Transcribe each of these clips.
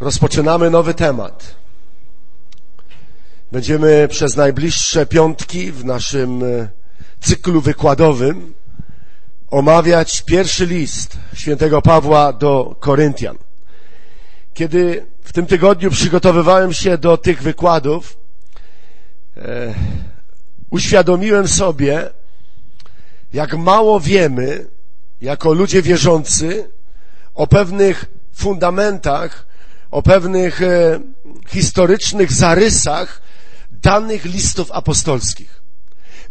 Rozpoczynamy nowy temat. Będziemy przez najbliższe piątki w naszym e, cyklu wykładowym omawiać pierwszy list świętego Pawła do Koryntian. Kiedy w tym tygodniu przygotowywałem się do tych wykładów, e, uświadomiłem sobie, jak mało wiemy, jako ludzie wierzący, o pewnych fundamentach, o pewnych e, historycznych zarysach danych listów apostolskich.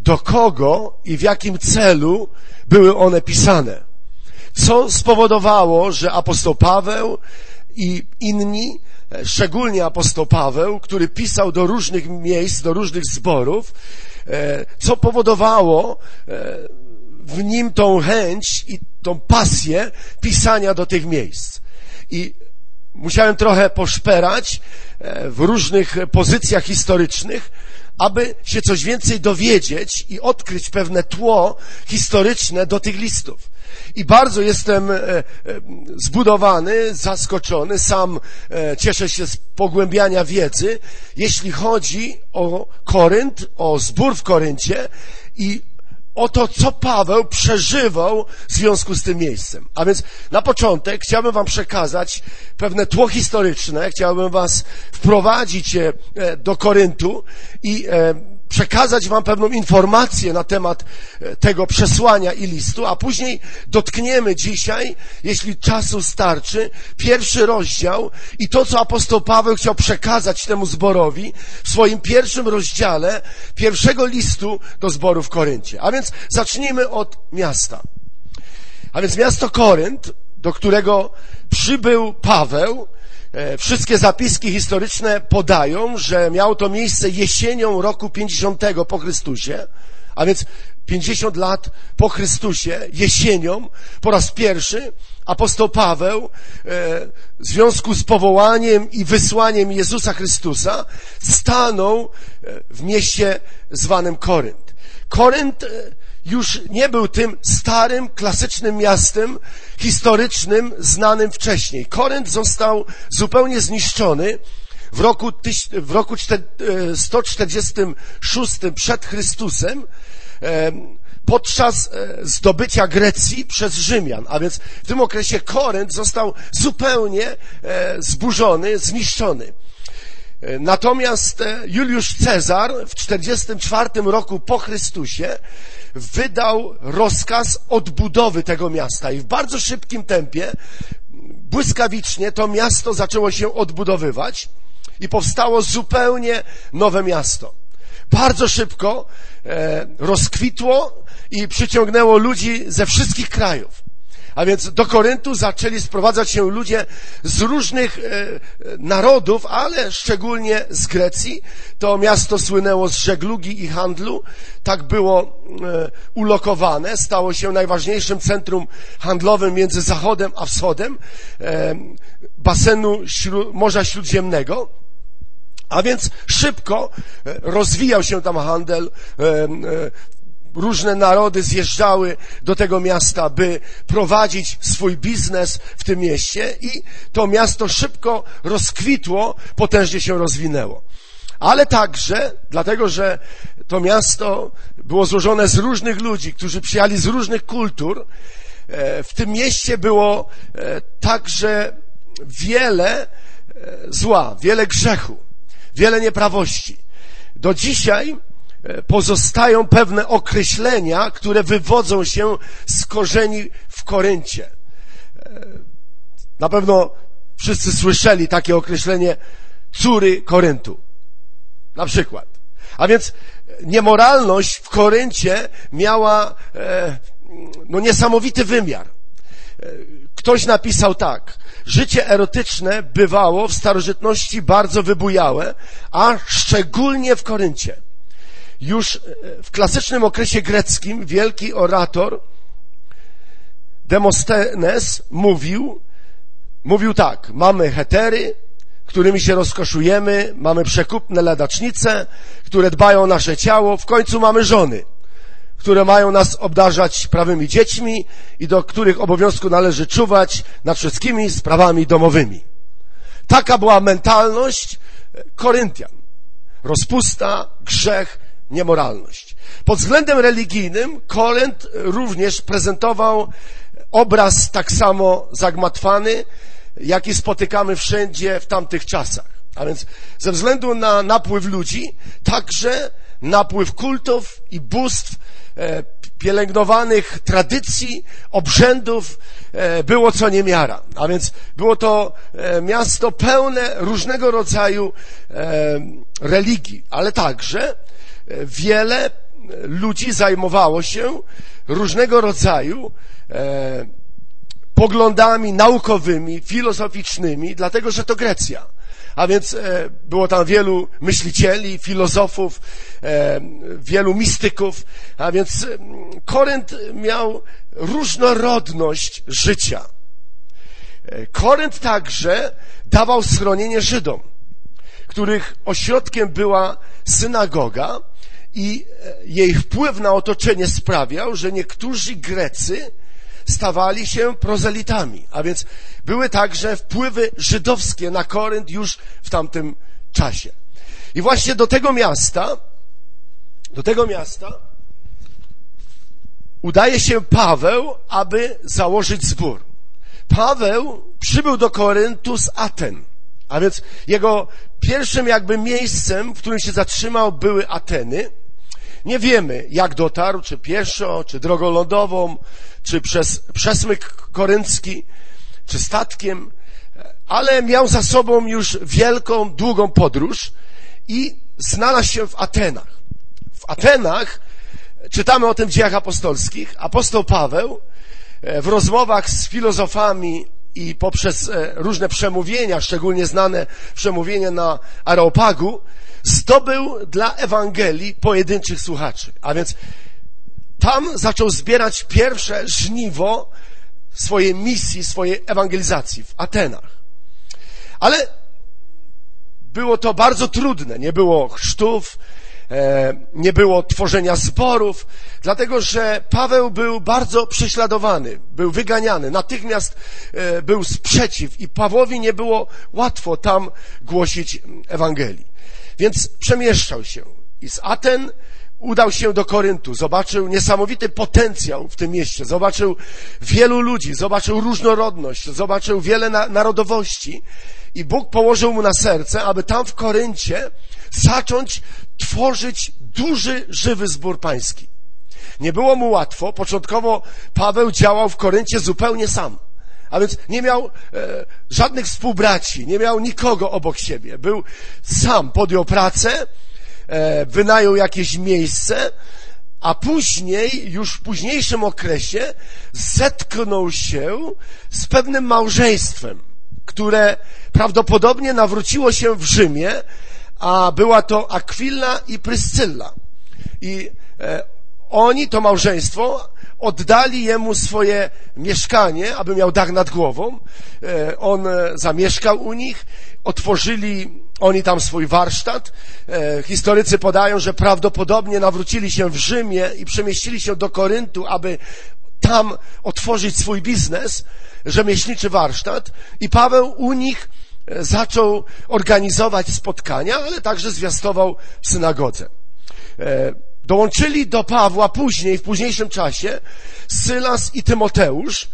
Do kogo i w jakim celu były one pisane? Co spowodowało, że apostoł Paweł i inni, e, szczególnie apostoł Paweł, który pisał do różnych miejsc, do różnych zborów, e, co powodowało w nim tą chęć i tą pasję pisania do tych miejsc. I musiałem trochę poszperać e, w różnych pozycjach historycznych, aby się coś więcej dowiedzieć i odkryć pewne tło historyczne do tych listów. I bardzo jestem e, e, zbudowany, zaskoczony, sam cieszę się z pogłębiania wiedzy, jeśli chodzi o Korynt, o zbór w Koryncie i o to, co Paweł przeżywał w związku z tym miejscem. A więc na początek chciałbym Wam przekazać pewne tło historyczne, chciałbym Was wprowadzić e, do Koryntu i e, przekazać Wam pewną informację na temat e, tego przesłania i listu, a później dotkniemy dzisiaj, jeśli czasu starczy, pierwszy rozdział i to, co apostoł Paweł chciał przekazać temu zborowi w swoim pierwszym rozdziale pierwszego listu do zboru w Koryncie. A więc zacznijmy od miasta. A więc miasto Korynt, do którego przybył Paweł, wszystkie zapiski historyczne podają, że miało to miejsce jesienią roku 50 po Chrystusie, a więc 50 lat po Chrystusie, jesienią, po raz pierwszy apostoł Paweł e, w związku z powołaniem i wysłaniem Jezusa Chrystusa stanął e, w mieście zwanym Korynt. Korynt już nie był tym starym, klasycznym miastem historycznym, znanym wcześniej. Korynt został zupełnie zniszczony w roku, w roku 146 e, przed Chrystusem podczas e, zdobycia Grecji przez Rzymian. A więc w tym okresie Korynt został zupełnie e, zburzony, zniszczony. Natomiast Juliusz Cezar w 44 roku po Chrystusie wydał rozkaz odbudowy tego miasta i w bardzo szybkim tempie, błyskawicznie to miasto zaczęło się odbudowywać i powstało zupełnie nowe miasto. Bardzo szybko e, rozkwitło i przyciągnęło ludzi ze wszystkich krajów. A więc do Koryntu zaczęli sprowadzać się ludzie z różnych e, narodów, ale szczególnie z Grecji. To miasto słynęło z żeglugi i handlu. Tak było e, ulokowane. Stało się najważniejszym centrum handlowym między Zachodem a Wschodem e, basenu Morza Śródziemnego. A więc szybko rozwijał się tam handel, różne narody zjeżdżały do tego miasta, by prowadzić swój biznes w tym mieście i to miasto szybko rozkwitło, potężnie się rozwinęło. Ale także, dlatego że to miasto było złożone z różnych ludzi, którzy przyjęli z różnych kultur, e, w tym mieście było e, także wiele e, zła, wiele grzechu, wiele nieprawości. Do dzisiaj pozostają pewne określenia, które wywodzą się z korzeni w Koryncie. E, na pewno wszyscy słyszeli takie określenie córy Koryntu. Na przykład. A więc niemoralność w Koryncie miała e, no, niesamowity wymiar. Ktoś napisał tak. Życie erotyczne bywało w starożytności bardzo wybujałe, a szczególnie w Koryncie. Już e, w klasycznym okresie greckim wielki orator Demostenes mówił, mówił tak, mamy hetery, którymi się rozkoszujemy, mamy przekupne ladacznice, które dbają o nasze ciało, w końcu mamy żony, które mają nas obdarzać prawymi dziećmi i do których obowiązku należy czuwać nad wszystkimi sprawami domowymi. Taka była mentalność Koryntian. Rozpusta, grzech, niemoralność. Pod względem religijnym Korynt również prezentował obraz tak samo zagmatwany, jaki spotykamy wszędzie w tamtych czasach. A więc ze względu na napływ ludzi, także napływ kultów i bóstw, e, pielęgnowanych tradycji, obrzędów e, było co niemiara. A więc było to e, miasto pełne różnego rodzaju religii, ale także wiele ludzi zajmowało się różnego rodzaju poglądami naukowymi, filozoficznymi, dlatego że to Grecja. A więc e, było tam wielu myślicieli, filozofów, e, wielu mistyków, a więc e, Korynt miał różnorodność życia. Korynt także dawał schronienie Żydom, których ośrodkiem była synagoga i jej wpływ na otoczenie sprawiał, że niektórzy Grecy stawali się prozelitami, a więc były także wpływy żydowskie na Korynt już w tamtym czasie. I właśnie do tego miasta, do tego miasta udaje się Paweł, aby założyć zbór. Paweł przybył do Koryntu z Aten, a więc jego pierwszym jakby miejscem, w którym się zatrzymał, były Ateny. Nie wiemy, jak dotarł, czy pieszo, czy drogą lądową, czy przez przesmyk koryncki, czy statkiem, ale miał za sobą już wielką, długą podróż i znalazł się w Atenach. W Atenach czytamy o tym w dziejach apostolskich. Apostoł Paweł e, w rozmowach z filozofami i poprzez e, różne przemówienia, szczególnie znane przemówienie na Areopagu, zdobył dla Ewangelii pojedynczych słuchaczy. A więc tam zaczął zbierać pierwsze żniwo swojej misji, swojej ewangelizacji w Atenach. Ale było to bardzo trudne. Nie było chrztów, e, nie było tworzenia zborów, dlatego że Paweł był bardzo prześladowany, był wyganiany, natychmiast e, był sprzeciw i Pawłowi nie było łatwo tam głosić Ewangelii. Więc przemieszczał się i z Aten udał się do Koryntu, zobaczył niesamowity potencjał w tym mieście, zobaczył wielu ludzi, zobaczył różnorodność, zobaczył wiele na narodowości i Bóg położył mu na serce, aby tam w Koryncie zacząć tworzyć duży, żywy zbór pański. Nie było mu łatwo, początkowo Paweł działał w Koryncie zupełnie sam. A więc nie miał e, żadnych współbraci, nie miał nikogo obok siebie. Był sam, podjął pracę, e, wynajął jakieś miejsce, a później, już w późniejszym okresie, zetknął się z pewnym małżeństwem, które prawdopodobnie nawróciło się w Rzymie, a była to Akwilla i Pryscylla. I e, oni, to małżeństwo, oddali jemu swoje mieszkanie, aby miał dach nad głową. E, on e, zamieszkał u nich, otworzyli oni tam swój warsztat. E, historycy podają, że prawdopodobnie nawrócili się w Rzymie i przemieścili się do Koryntu, aby tam otworzyć swój biznes, rzemieślniczy warsztat. I Paweł u nich zaczął organizować spotkania, ale także zwiastował w synagodze. Dołączyli do Pawła później, w późniejszym czasie, Sylas i Tymoteusz,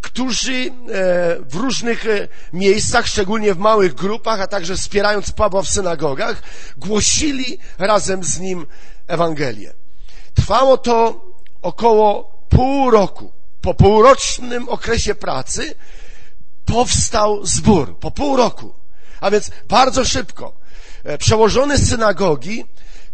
którzy e, w różnych e, miejscach, szczególnie w małych grupach, a także wspierając Pawła w synagogach, głosili razem z nim Ewangelię. Trwało to około pół roku. Po półrocznym okresie pracy powstał zbór. Po pół roku. A więc bardzo szybko. E, przełożony synagogi,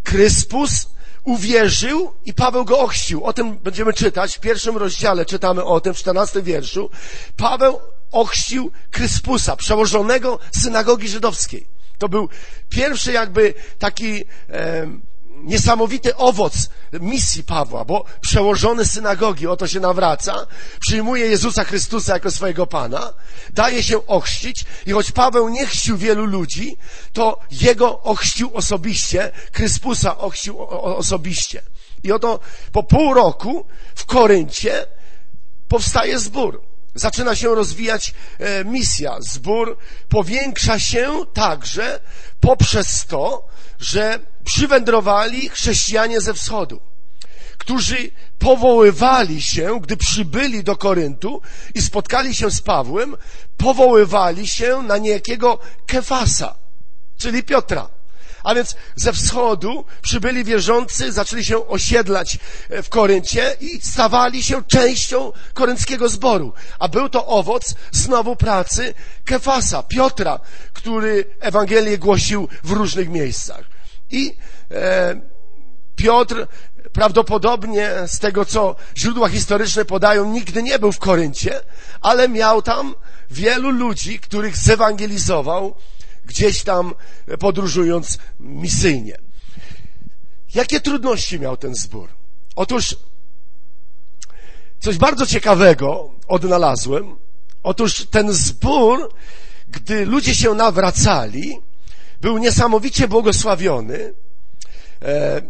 Kryspus, uwierzył i Paweł go ochrzcił. O tym będziemy czytać. W pierwszym rozdziale czytamy o tym, w czternastym wierszu. Paweł ochrzcił Kryspusa, przełożonego synagogi żydowskiej. To był pierwszy jakby taki... E, niesamowity owoc misji Pawła, bo przełożony synagogi, oto się nawraca, przyjmuje Jezusa Chrystusa jako swojego Pana, daje się ochrzcić i choć Paweł nie chrzcił wielu ludzi, to jego ochrzcił osobiście, Kryspusa ochrzcił osobiście. I oto po pół roku w Koryncie powstaje zbór. zaczyna się rozwijać e, misja. Zbór powiększa się także poprzez to, że przywędrowali chrześcijanie ze wschodu, którzy powoływali się, gdy przybyli do Koryntu i spotkali się z Pawłem, powoływali się na niejakiego Kefasa, czyli Piotra. A więc ze wschodu przybyli wierzący, zaczęli się osiedlać e, w Koryncie i stawali się częścią korynckiego zboru. A był to owoc znowu pracy Kefasa, Piotra, który Ewangelię głosił w różnych miejscach. I e, Piotr prawdopodobnie z tego, co źródła historyczne podają, nigdy nie był w Koryncie, ale miał tam wielu ludzi, których zewangelizował gdzieś tam podróżując misyjnie. Jakie trudności miał ten zbór? Otóż coś bardzo ciekawego odnalazłem. Otóż ten zbór, gdy ludzie się nawracali, był niesamowicie błogosławiony. E,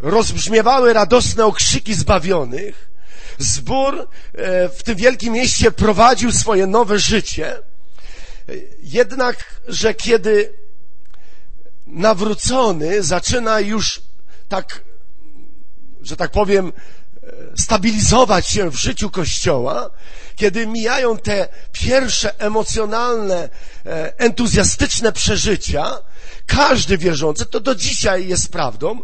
rozbrzmiewały radosne okrzyki zbawionych. Zbór e, w tym wielkim mieście prowadził swoje nowe życie. Jednak, że kiedy nawrócony zaczyna już tak, że tak powiem, stabilizować się w życiu Kościoła, kiedy mijają te pierwsze emocjonalne, e, entuzjastyczne przeżycia, każdy wierzący, to do dzisiaj jest prawdą,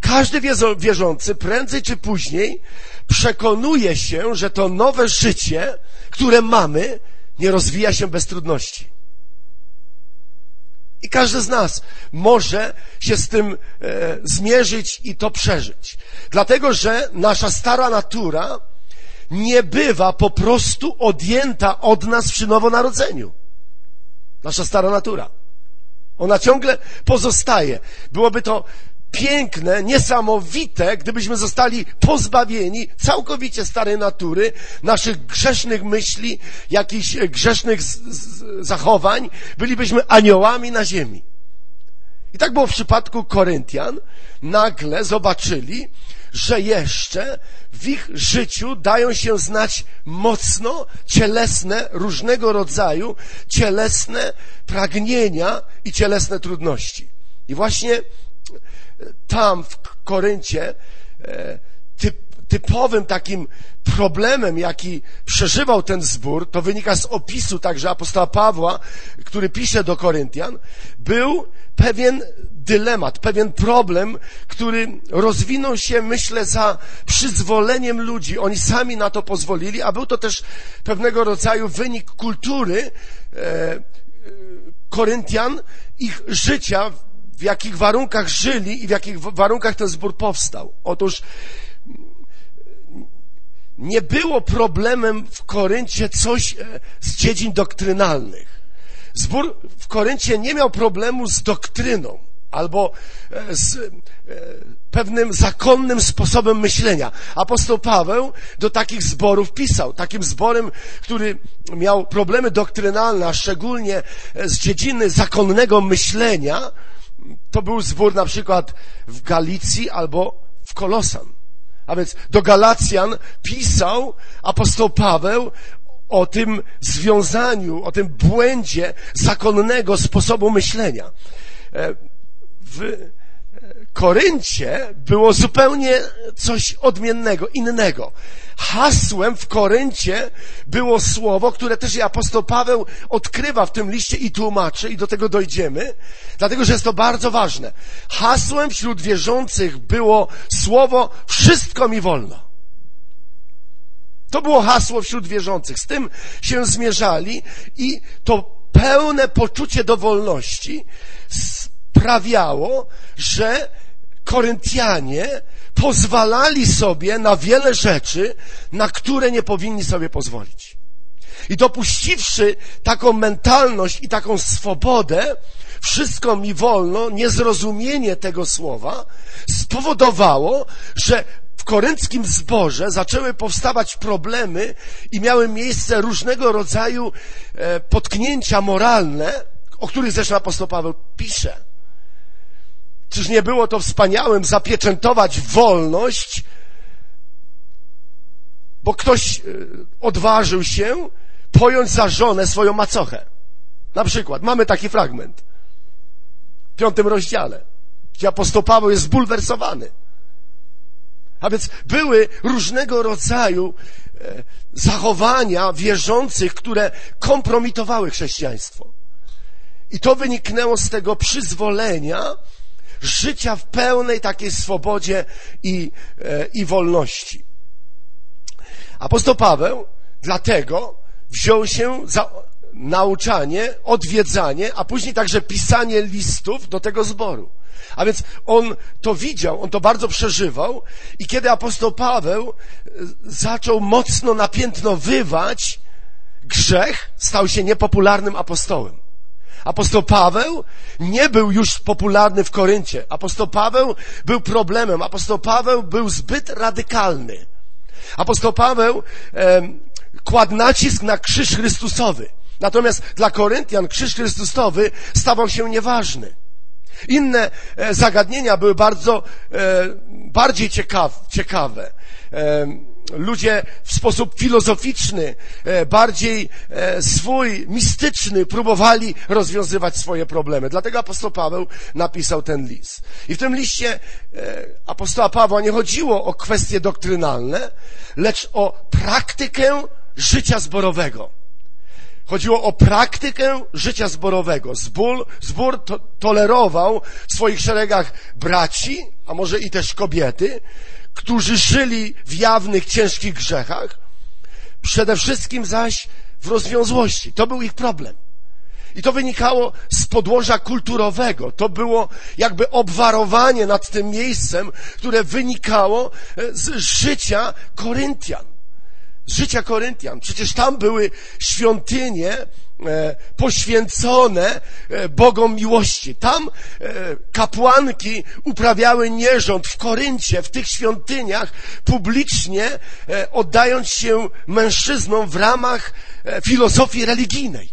każdy wierzący prędzej czy później przekonuje się, że to nowe życie, które mamy, nie rozwija się bez trudności. I każdy z nas może się z tym e, zmierzyć i to przeżyć. Dlatego, że nasza stara natura nie bywa po prostu odjęta od nas przy nowonarodzeniu. Nasza stara natura. Ona ciągle pozostaje. Byłoby to piękne, niesamowite, gdybyśmy zostali pozbawieni całkowicie starej natury, naszych grzesznych myśli, jakichś grzesznych zachowań, bylibyśmy aniołami na ziemi. I tak było w przypadku Koryntian. Nagle zobaczyli, że jeszcze w ich życiu dają się znać mocno cielesne, różnego rodzaju cielesne pragnienia i cielesne trudności. I właśnie tam w Koryncie e, typ, typowym takim problemem, jaki przeżywał ten zbór, to wynika z opisu także apostoła Pawła, który pisze do Koryntian, był pewien dylemat, pewien problem, który rozwinął się, myślę, za przyzwoleniem ludzi. Oni sami na to pozwolili, a był to też pewnego rodzaju wynik kultury e, Koryntian, ich życia w jakich warunkach żyli i w jakich warunkach ten zbór powstał. Otóż nie było problemem w Koryncie coś e, z dziedzin doktrynalnych. Zbór w Koryncie nie miał problemu z doktryną albo e, z e, pewnym zakonnym sposobem myślenia. Apostoł Paweł do takich zborów pisał. Takim zborem, który miał problemy doktrynalne, a szczególnie z dziedziny zakonnego myślenia, to był zbór na przykład w Galicji albo w Kolosan. A więc do Galacjan pisał apostoł Paweł o tym związaniu, o tym błędzie zakonnego sposobu myślenia. E, w Koryncie było zupełnie coś odmiennego, innego. Hasłem w Koryncie było słowo, które też i apostoł Paweł odkrywa w tym liście i tłumaczy, i do tego dojdziemy, dlatego że jest to bardzo ważne. Hasłem wśród wierzących było słowo wszystko mi wolno. To było hasło wśród wierzących. Z tym się zmierzali i to pełne poczucie dowolności sprawiało, że Koryntianie pozwalali sobie na wiele rzeczy, na które nie powinni sobie pozwolić. I dopuściwszy taką mentalność i taką swobodę, wszystko mi wolno, niezrozumienie tego słowa spowodowało, że w korynckim zborze zaczęły powstawać problemy i miały miejsce różnego rodzaju e, potknięcia moralne, o których zresztą apostoł Paweł pisze. Czyż nie było to wspaniałym zapieczętować wolność bo ktoś e, odważył się pojąć za żonę swoją macochę. Na przykład, mamy taki fragment w piątym rozdziale, gdzie apostoł Paweł jest zbulwersowany. A więc były różnego rodzaju e, zachowania wierzących, które kompromitowały chrześcijaństwo. I to wyniknęło z tego przyzwolenia życia w pełnej takiej swobodzie i, e, i wolności. Apostoł Paweł dlatego wziął się za nauczanie, odwiedzanie, a później także pisanie listów do tego zboru. A więc on to widział, on to bardzo przeżywał i kiedy apostoł Paweł e, zaczął mocno napiętnowywać grzech, stał się niepopularnym apostołem. Apostoł Paweł nie był już popularny w Koryncie. Apostoł Paweł był problemem. Apostoł Paweł był zbyt radykalny. Apostoł Paweł e, kładł nacisk na krzyż Chrystusowy. Natomiast dla Koryntian krzyż Chrystusowy stawał się nieważny. Inne e, zagadnienia były bardzo e, bardziej ciekaw, ciekawe. E, ludzie w sposób filozoficzny, bardziej swój, mistyczny próbowali rozwiązywać swoje problemy. Dlatego apostoł Paweł napisał ten list. I w tym liście apostoła Pawła nie chodziło o kwestie doktrynalne, lecz o praktykę życia zborowego. Chodziło o praktykę życia zborowego. Zbór, zbór to, tolerował w swoich szeregach braci, a może i też kobiety, którzy żyli w jawnych, ciężkich grzechach, przede wszystkim zaś w rozwiązłości. To był ich problem. I to wynikało z podłoża kulturowego. To było jakby obwarowanie nad tym miejscem, które wynikało z życia Koryntian z życia Koryntian. Przecież tam były świątynie e, poświęcone e, Bogom miłości. Tam e, kapłanki uprawiały nierząd w Koryncie, w tych świątyniach, publicznie oddając się mężczyznom w ramach filozofii religijnej.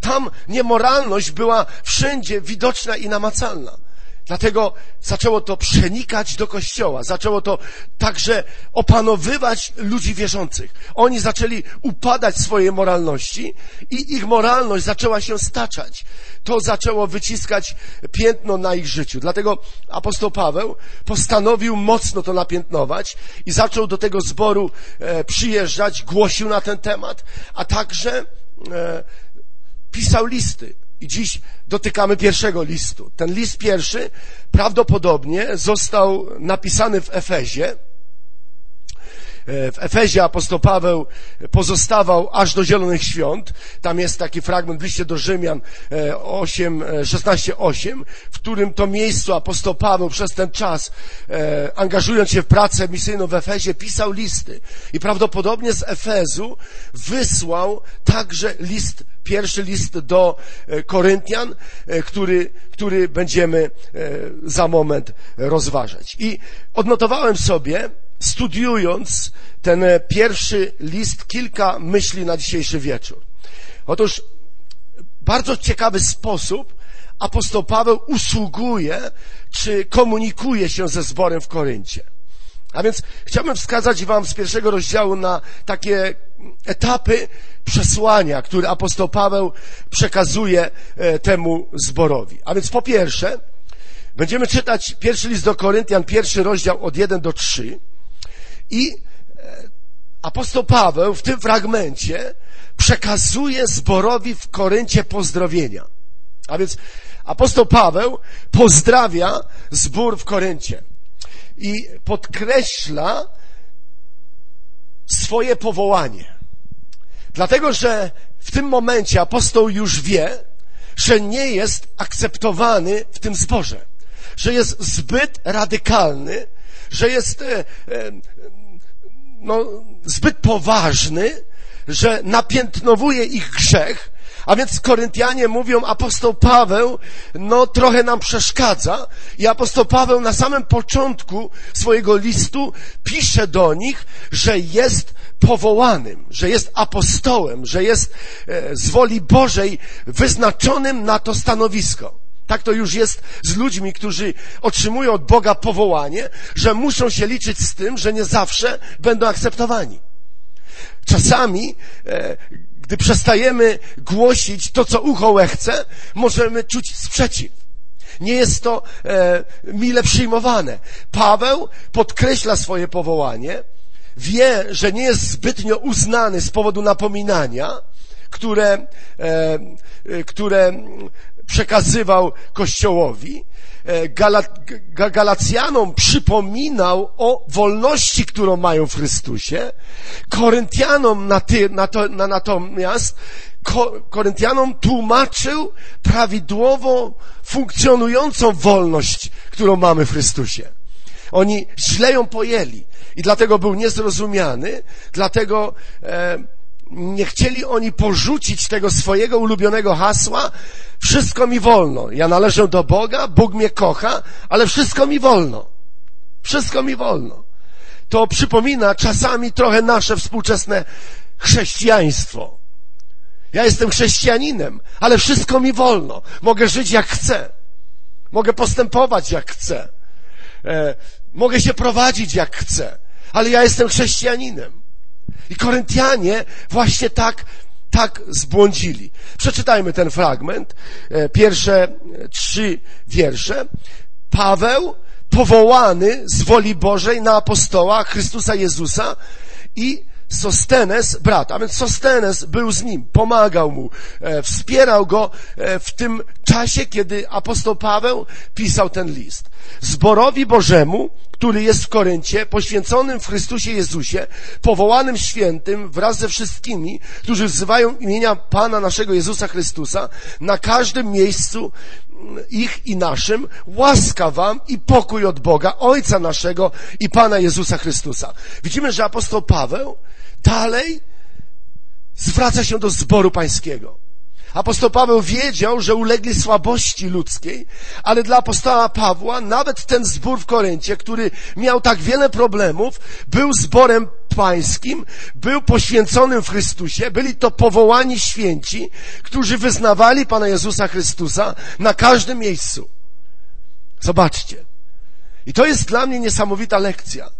Tam niemoralność była wszędzie widoczna i namacalna. Dlatego zaczęło to przenikać do kościoła, zaczęło to także opanowywać ludzi wierzących. Oni zaczęli upadać swojej moralności i ich moralność zaczęła się staczać. To zaczęło wyciskać piętno na ich życiu. Dlatego apostoł Paweł postanowił mocno to napiętnować i zaczął do tego zboru e, przyjeżdżać, głosił na ten temat, a także e, pisał listy i dziś dotykamy pierwszego listu. Ten list pierwszy prawdopodobnie został napisany w Efezie. E, w Efezie apostoł Paweł pozostawał aż do Zielonych Świąt. Tam jest taki fragment w liście do Rzymian 8, 16, 8, w którym to miejscu apostoł Paweł przez ten czas, e, angażując się w pracę misyjną w Efezie, pisał listy. I prawdopodobnie z Efezu wysłał także list pierwszy list do e, Koryntian, który, który będziemy za moment rozważać. I odnotowałem sobie, studiując ten pierwszy list, kilka myśli na dzisiejszy wieczór. Otóż bardzo ciekawy sposób apostoł Paweł usługuje, czy komunikuje się ze zborem w Koryncie. A więc chciałbym wskazać Wam z pierwszego rozdziału na takie etapy przesłania, które apostoł Paweł przekazuje e, temu zborowi. A więc po pierwsze, będziemy czytać pierwszy list do Koryntian, pierwszy rozdział od 1 do 3 i e, apostoł Paweł w tym fragmencie przekazuje zborowi w Koryncie pozdrowienia. A więc apostoł Paweł pozdrawia zbór w Koryncie i podkreśla swoje powołanie. Dlatego, że w tym momencie apostoł już wie, że nie jest akceptowany w tym zborze, że jest zbyt radykalny, że jest e, e, no, zbyt poważny, że napiętnowuje ich grzech, a więc Koryntianie mówią, apostoł Paweł, no trochę nam przeszkadza. I apostoł Paweł na samym początku swojego listu pisze do nich, że jest powołanym, że jest apostołem, że jest e, z woli Bożej wyznaczonym na to stanowisko. Tak to już jest z ludźmi, którzy otrzymują od Boga powołanie, że muszą się liczyć z tym, że nie zawsze będą akceptowani. czasami, e, gdy przestajemy głosić to, co ucho łechce, możemy czuć sprzeciw. Nie jest to e, mile przyjmowane. Paweł podkreśla swoje powołanie, wie, że nie jest zbytnio uznany z powodu napominania, które, e, e które przekazywał Kościołowi, e, Galacjanom przypominał o wolności, którą mają w Chrystusie. Koryntianom na ty, na to, na natomiast Koryntianom tłumaczył prawidłowo funkcjonującą wolność, którą mamy w Chrystusie. Oni źle ją pojęli i dlatego był niezrozumiany, dlatego e, nie chcieli oni porzucić tego swojego ulubionego hasła wszystko mi wolno. Ja należę do Boga, Bóg mnie kocha, ale wszystko mi wolno. Wszystko mi wolno. To przypomina czasami trochę nasze współczesne chrześcijaństwo. Ja jestem chrześcijaninem, ale wszystko mi wolno. Mogę żyć jak chcę. Mogę postępować jak chcę. E, mogę się prowadzić jak chcę. Ale ja jestem chrześcijaninem. I Koryntianie właśnie tak, tak zbłądzili. Przeczytajmy ten fragment, e, pierwsze trzy wiersze. Paweł, powołany z woli Bożej na apostoła Chrystusa Jezusa i Sostenes, brat, a więc Sostenes był z nim, pomagał mu, e, wspierał go e, w tym czasie, kiedy apostoł Paweł pisał ten list. Zborowi Bożemu, który jest w Koryncie, poświęconym w Chrystusie Jezusie, powołanym świętym wraz ze wszystkimi, którzy wzywają imienia Pana naszego Jezusa Chrystusa, na każdym miejscu ich i naszym, łaska wam i pokój od Boga, Ojca naszego i Pana Jezusa Chrystusa. Widzimy, że apostoł Paweł dalej zwraca się do zboru pańskiego. Apostoł Paweł wiedział, że ulegli słabości ludzkiej, ale dla apostoła Pawła nawet ten zbór w Koryncie, który miał tak wiele problemów, był zborem pańskim, był poświęconym w Chrystusie, byli to powołani święci, którzy wyznawali Pana Jezusa Chrystusa na każdym miejscu. Zobaczcie. I to jest dla mnie niesamowita lekcja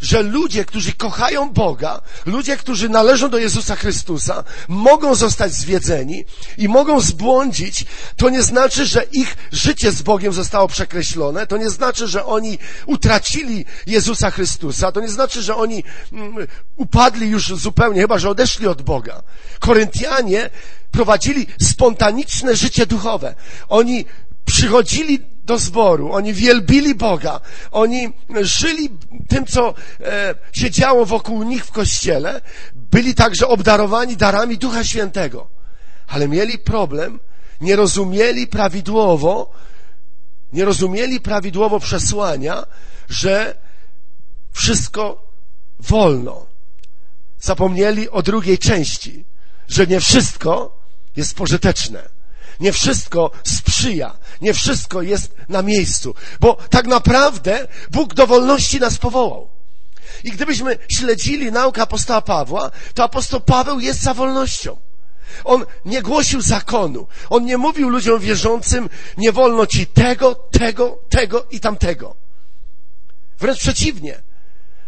że ludzie, którzy kochają Boga, ludzie, którzy należą do Jezusa Chrystusa, mogą zostać zwiedzeni i mogą zbłądzić. To nie znaczy, że ich życie z Bogiem zostało przekreślone, to nie znaczy, że oni utracili Jezusa Chrystusa, to nie znaczy, że oni mm, upadli już zupełnie, chyba że odeszli od Boga. Koryntianie prowadzili spontaniczne życie duchowe. Oni przychodzili do zboru, oni wielbili Boga, oni żyli tym, co e, się działo wokół nich w kościele, byli także obdarowani darami Ducha Świętego, ale mieli problem, nie rozumieli prawidłowo, nie rozumieli prawidłowo przesłania, że wszystko wolno. Zapomnieli o drugiej części, że nie wszystko jest pożyteczne. Nie wszystko sprzyja, nie wszystko jest na miejscu, bo tak naprawdę Bóg do wolności nas powołał. I gdybyśmy śledzili naukę apostoła Pawła, to apostoł Paweł jest za wolnością. On nie głosił zakonu. On nie mówił ludziom wierzącym, nie wolno ci tego, tego, tego i tamtego. Wręcz przeciwnie.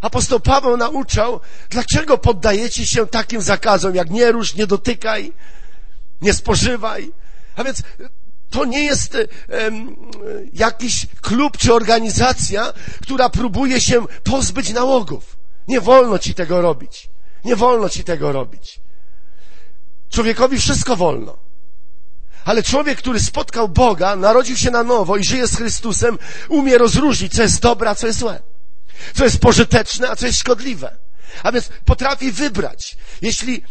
Apostoł Paweł nauczał, dlaczego poddajecie się takim zakazom, jak nie rusz, nie dotykaj, nie spożywaj, a więc to nie jest um, jakiś klub czy organizacja, która próbuje się pozbyć nałogów. Nie wolno ci tego robić. Nie wolno ci tego robić. Człowiekowi wszystko wolno. Ale człowiek, który spotkał Boga, narodził się na nowo i żyje z Chrystusem, umie rozróżnić, co jest dobre, a co jest złe. Co jest pożyteczne, a co jest szkodliwe. A więc potrafi wybrać. Jeśli,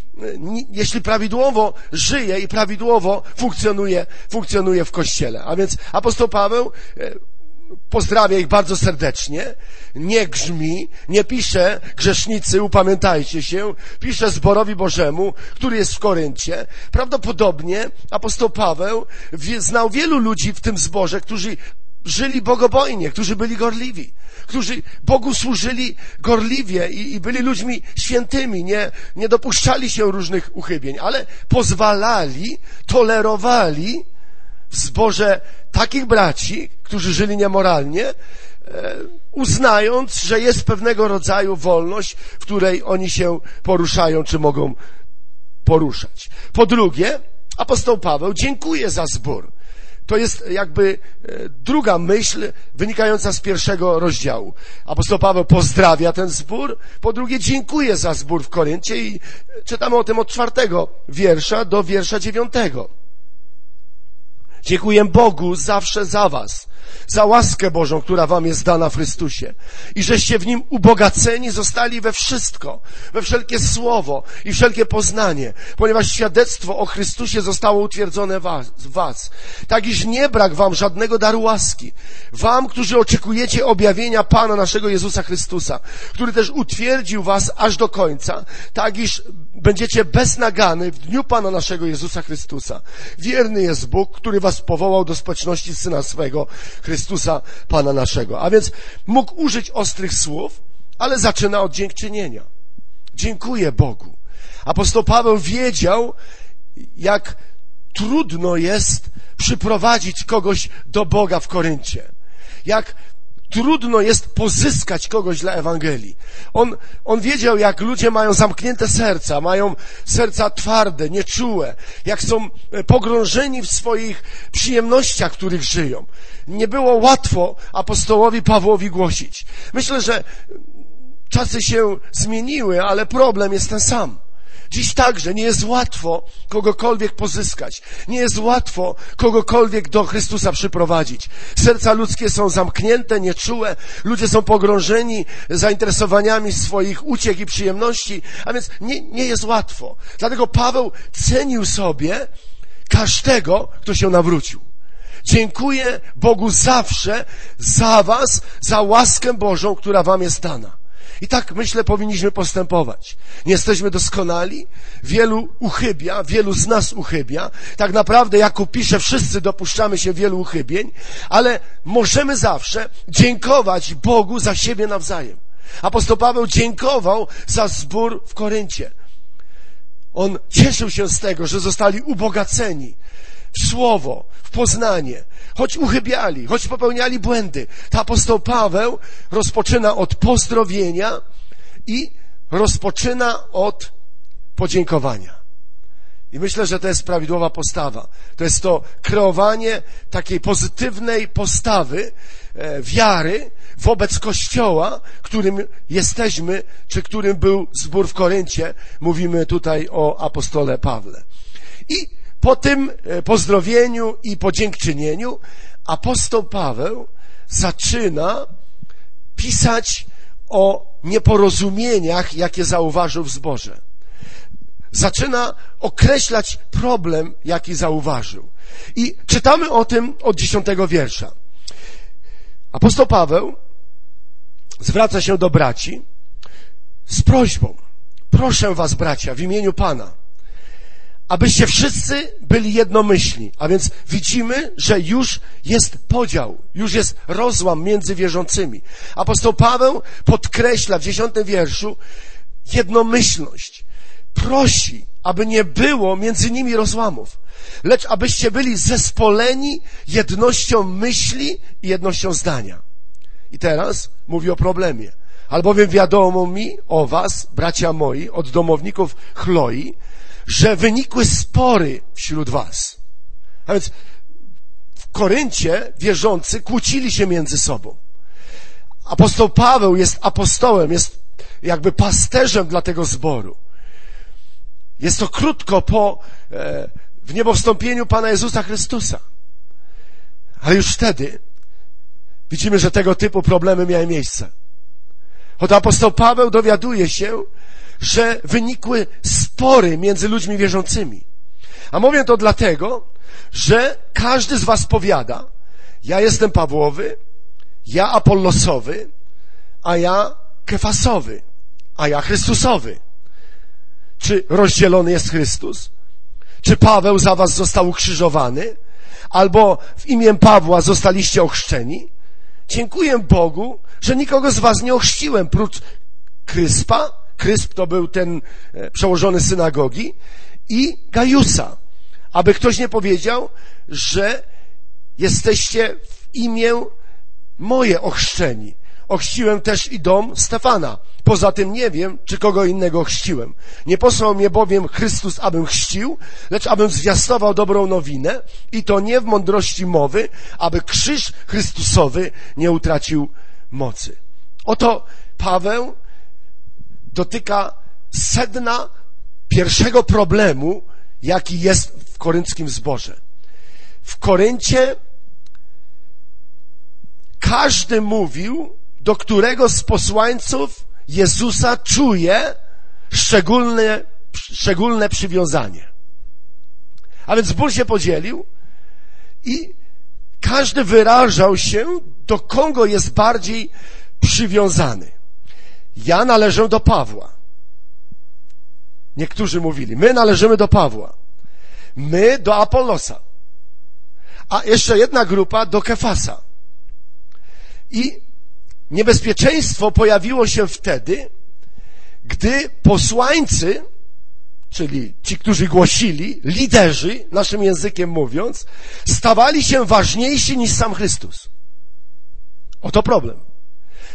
jeśli prawidłowo żyje i prawidłowo funkcjonuje, funkcjonuje w kościele. A więc apostoł Paweł e, pozdrawia ich bardzo serdecznie, nie grzmi, nie pisze grzesznicy, upamiętajcie się, pisze zborowi Bożemu, który jest w Koryncie. Prawdopodobnie apostoł Paweł znał wielu ludzi w tym zborze, którzy żyli bogobojnie, którzy byli gorliwi, którzy Bogu służyli gorliwie i, i, byli ludźmi świętymi, nie, nie dopuszczali się różnych uchybień, ale pozwalali, tolerowali w zborze takich braci, którzy żyli niemoralnie, e, uznając, że jest pewnego rodzaju wolność, w której oni się poruszają, czy mogą poruszać. Po drugie, apostoł Paweł dziękuję za zbór. To jest jakby e, druga myśl wynikająca z pierwszego rozdziału. Apostoł Paweł pozdrawia ten zbór, po drugie dziękuję za zbór w Koryncie i czytamy o tym od czwartego wiersza do wiersza dziewiątego. Dziękuję Bogu zawsze za was, za łaskę Bożą, która wam jest dana w Chrystusie. I żeście w Nim ubogaceni zostali we wszystko, we wszelkie słowo i wszelkie poznanie, ponieważ świadectwo o Chrystusie zostało utwierdzone w was. Tak iż nie brak wam żadnego daru łaski. Wam, którzy oczekujecie objawienia Pana naszego Jezusa Chrystusa, który też utwierdził was aż do końca, tak iż będziecie beznagany w dniu Pana naszego Jezusa Chrystusa. Wierny jest Bóg, który was powołał do społeczności Syna swego, Chrystusa Pana naszego. A więc mógł użyć ostrych słów, ale zaczyna od dziękczynienia. Dziękuję Bogu. Apostoł Paweł wiedział, jak trudno jest przyprowadzić kogoś do Boga w Koryncie. Jak trudno jest pozyskać kogoś dla Ewangelii. On, on wiedział, jak ludzie mają zamknięte serca, mają serca twarde, nieczułe, jak są e, pogrążeni w swoich przyjemnościach, których żyją. Nie było łatwo apostołowi Pawłowi głosić. Myślę, że czasy się zmieniły, ale problem jest ten sam. Dziś także nie jest łatwo kogokolwiek pozyskać. Nie jest łatwo kogokolwiek do Chrystusa przyprowadzić. Serca ludzkie są zamknięte, nieczułe. Ludzie są pogrążeni zainteresowaniami swoich uciech i przyjemności, a więc nie, nie jest łatwo. Dlatego Paweł cenił sobie każdego, kto się nawrócił. Dziękuję Bogu zawsze za was, za łaskę Bożą, która wam jest dana. I tak, myślę, powinniśmy postępować. Nie jesteśmy doskonali, wielu uchybia, wielu z nas uchybia. Tak naprawdę, jak pisze, wszyscy dopuszczamy się wielu uchybień, ale możemy zawsze dziękować Bogu za siebie nawzajem. Apostoł Paweł dziękował za zbór w Koryncie. On cieszył się z tego, że zostali ubogaceni w słowo, w poznanie, choć uchybiali, choć popełniali błędy. To apostoł Paweł rozpoczyna od pozdrowienia i rozpoczyna od podziękowania. I myślę, że to jest prawidłowa postawa. To jest to kreowanie takiej pozytywnej postawy, e, wiary wobec Kościoła, którym jesteśmy, czy którym był zbór w Koryncie. Mówimy tutaj o apostole Pawle. I po tym e, pozdrowieniu i podziękczynieniu apostoł Paweł zaczyna pisać o nieporozumieniach, jakie zauważył w zborze. Zaczyna określać problem, jaki zauważył. I czytamy o tym od dziesiątego wiersza. Apostoł Paweł zwraca się do braci z prośbą. Proszę was, bracia, w imieniu Pana, abyście wszyscy byli jednomyślni. A więc widzimy, że już jest podział, już jest rozłam między wierzącymi. Apostoł Paweł podkreśla w dziesiątym wierszu jednomyślność. Prosi, aby nie było między nimi rozłamów, lecz abyście byli zespoleni jednością myśli i jednością zdania. I teraz mówi o problemie. Albowiem wiadomo mi o was, bracia moi, od domowników Chloi, że wynikły spory wśród was. A więc w Koryncie wierzący kłócili się między sobą. Apostoł Paweł jest apostołem, jest jakby pasterzem dla tego zboru. Jest to krótko po e, w niebowstąpieniu Pana Jezusa Chrystusa. Ale już wtedy widzimy, że tego typu problemy miały miejsce. Oto apostoł Paweł dowiaduje się, że wynikły spory między ludźmi wierzącymi. A mówię to dlatego, że każdy z was powiada, ja jestem Pawłowy, ja Apollosowy, a ja Kefasowy, a ja Chrystusowy. Czy rozdzielony jest Chrystus? Czy Paweł za was został ukrzyżowany? Albo w imię Pawła zostaliście ochrzczeni? Dziękuję Bogu, że nikogo z was nie ochrzciłem, prócz Kryspa, Krysp to był ten e, przełożony synagogi i Gajusa. Aby ktoś nie powiedział, że jesteście w imię moje ochrzczeni. Ochrzciłem też i dom Stefana. Poza tym nie wiem, czy kogo innego chrzciłem. Nie posłał mnie bowiem Chrystus, abym chrzcił, lecz abym zwiastował dobrą nowinę i to nie w mądrości mowy, aby krzyż Chrystusowy nie utracił mocy. Oto Paweł dotyka sedna pierwszego problemu, jaki jest w korynckim zborze. W Koryncie każdy mówił, do którego z posłańców Jezusa czuje szczególne, szczególne przywiązanie. A więc Bóg się podzielił i każdy wyrażał się, do kogo jest bardziej przywiązany. Ja należę do Pawła. Niektórzy mówili, my należymy do Pawła. My do Apollosa. A jeszcze jedna grupa do Kefasa. I niebezpieczeństwo pojawiło się wtedy, gdy posłańcy, czyli ci, którzy głosili, liderzy, naszym językiem mówiąc, stawali się ważniejsi niż sam Chrystus. Oto problem.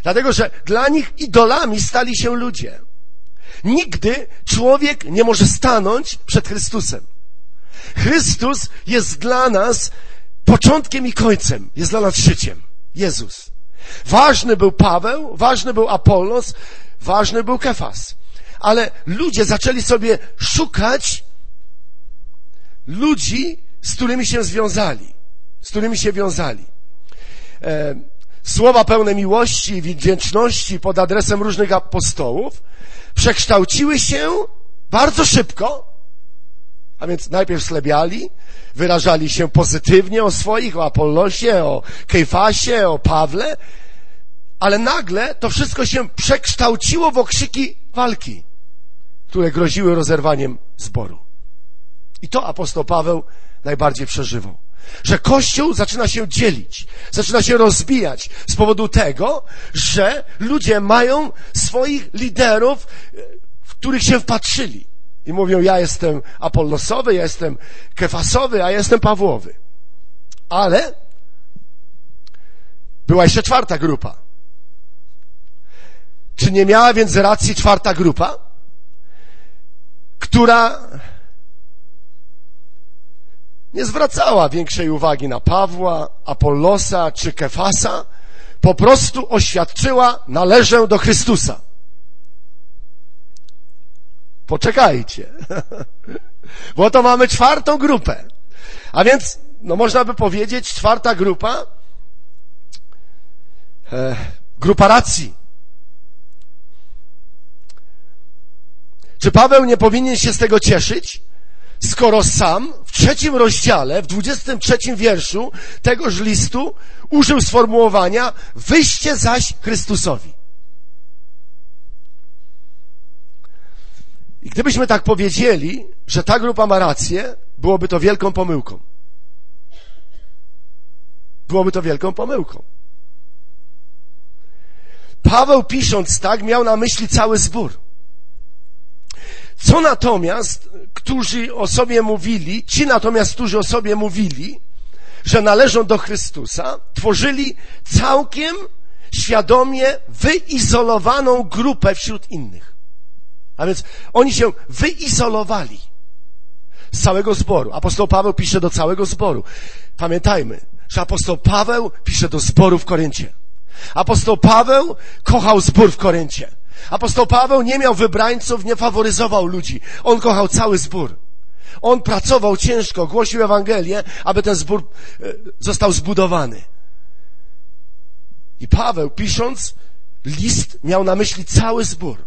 Dlatego, że dla nich idolami stali się ludzie. Nigdy człowiek nie może stanąć przed Chrystusem. Chrystus jest dla nas początkiem i końcem, jest dla nas życiem. Jezus. Ważny był Paweł, ważny był Apollos, ważny był Kefas. Ale ludzie zaczęli sobie szukać ludzi, z którymi się związali, z którymi się wiązali. E, słowa pełne miłości i wdzięczności pod adresem różnych apostołów przekształciły się bardzo szybko, a więc najpierw slebiali, wyrażali się pozytywnie o swoich, o Apollosie, o Kejfasie, o Pawle, ale nagle to wszystko się przekształciło w okrzyki walki, które groziły rozerwaniem zboru. I to apostoł Paweł najbardziej przeżywał. Że Kościół zaczyna się dzielić, zaczyna się rozbijać z powodu tego, że ludzie mają swoich liderów, w których się wpatrzyli. I mówią, ja jestem Apollosowy, ja jestem Kefasowy, a ja jestem Pawłowy. Ale była jeszcze czwarta grupa. Czy nie miała więc racji czwarta grupa, która nie zwracała większej uwagi na Pawła, Apollosa czy Kefasa, po prostu oświadczyła, należę do Chrystusa. Poczekajcie. Bo to mamy czwartą grupę. A więc, no można by powiedzieć, czwarta grupa, e, grupa racji. Czy Paweł nie powinien się z tego cieszyć? skoro sam w trzecim rozdziale, w dwudziestym trzecim wierszu tegoż listu użył sformułowania wyjście zaś Chrystusowi. I gdybyśmy tak powiedzieli, że ta grupa ma rację, byłoby to wielką pomyłką. Byłoby to wielką pomyłką. Paweł pisząc tak miał na myśli cały zbór. Co natomiast, którzy o sobie mówili, ci natomiast, którzy o sobie mówili, że należą do Chrystusa, tworzyli całkiem świadomie wyizolowaną grupę wśród innych. A więc oni się wyizolowali z całego zboru. Apostoł Paweł pisze do całego zboru. Pamiętajmy, że apostoł Paweł pisze do zboru w Koryncie. Apostoł Paweł kochał zbór w Koryncie. Apostoł Paweł nie miał wybrańców, nie faworyzował ludzi. On kochał cały zbór. On pracował ciężko, głosił Ewangelię, aby ten zbór e, został zbudowany. I Paweł, pisząc list, miał na myśli cały zbór.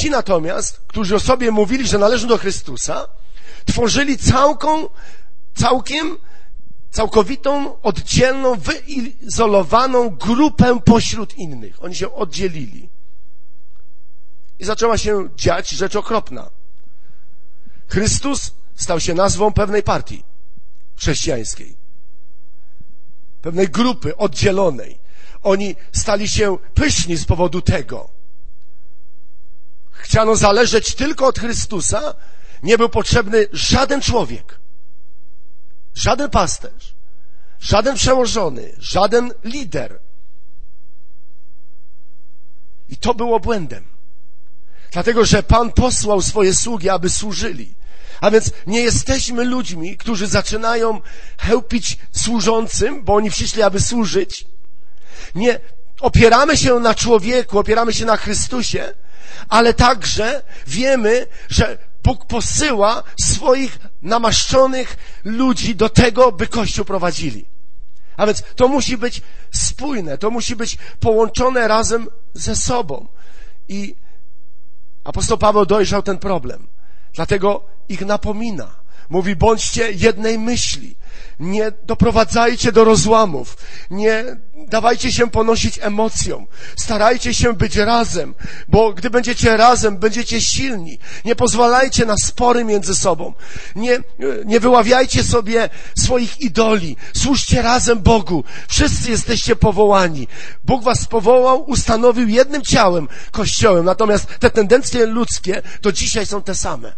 Ci natomiast, którzy o sobie mówili, że należą do Chrystusa, tworzyli całką, całkiem, całkowitą, oddzielną, wyizolowaną grupę pośród innych. Oni się oddzielili. I zaczęła się dziać rzecz okropna. Chrystus stał się nazwą pewnej partii chrześcijańskiej. Pewnej grupy oddzielonej. Oni stali się pyszni z powodu tego. Chciano zależeć tylko od Chrystusa. Nie był potrzebny żaden człowiek. Żaden pasterz. żaden przełożony, żaden lider. I to było błędem. Dlatego, że Pan posłał swoje sługi, aby służyli. A więc nie jesteśmy ludźmi, którzy zaczynają chełpić służącym, bo oni przyszli, aby służyć. Nie opieramy się na człowieku, opieramy się na Chrystusie, ale także wiemy, że Bóg posyła swoich namaszczonych ludzi do tego, by Kościół prowadzili. A więc to musi być spójne, to musi być połączone razem ze sobą. I apostoł Paweł dojrzał ten problem. Dlatego ich napomina. Mówi, bądźcie jednej myśli. Nie doprowadzajcie do rozłamów. Nie dawajcie się ponosić emocjom. Starajcie się być razem, bo gdy będziecie razem, będziecie silni. Nie pozwalajcie na spory między sobą. Nie, nie wyławiajcie sobie swoich idoli. Służcie razem Bogu. Wszyscy jesteście powołani. Bóg was powołał, ustanowił jednym ciałem, kościołem. Natomiast te tendencje ludzkie to dzisiaj są te same.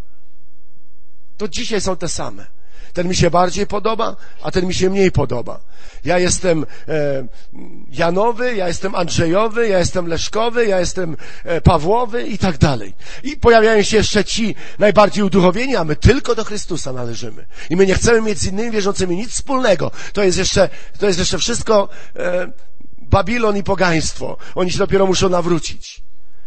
To dzisiaj są te same. Ten mi się bardziej podoba, a ten mi się mniej podoba. Ja jestem e, Janowy, ja jestem Andrzejowy, ja jestem Leszkowy, ja jestem e, Pawłowy i tak dalej. I pojawiają się jeszcze ci najbardziej uduchowieni, a my tylko do Chrystusa należymy. I my nie chcemy mieć z innymi wierzącymi nic wspólnego. To jest jeszcze, to jest jeszcze wszystko e, Babilon i pogaństwo. Oni się dopiero muszą nawrócić.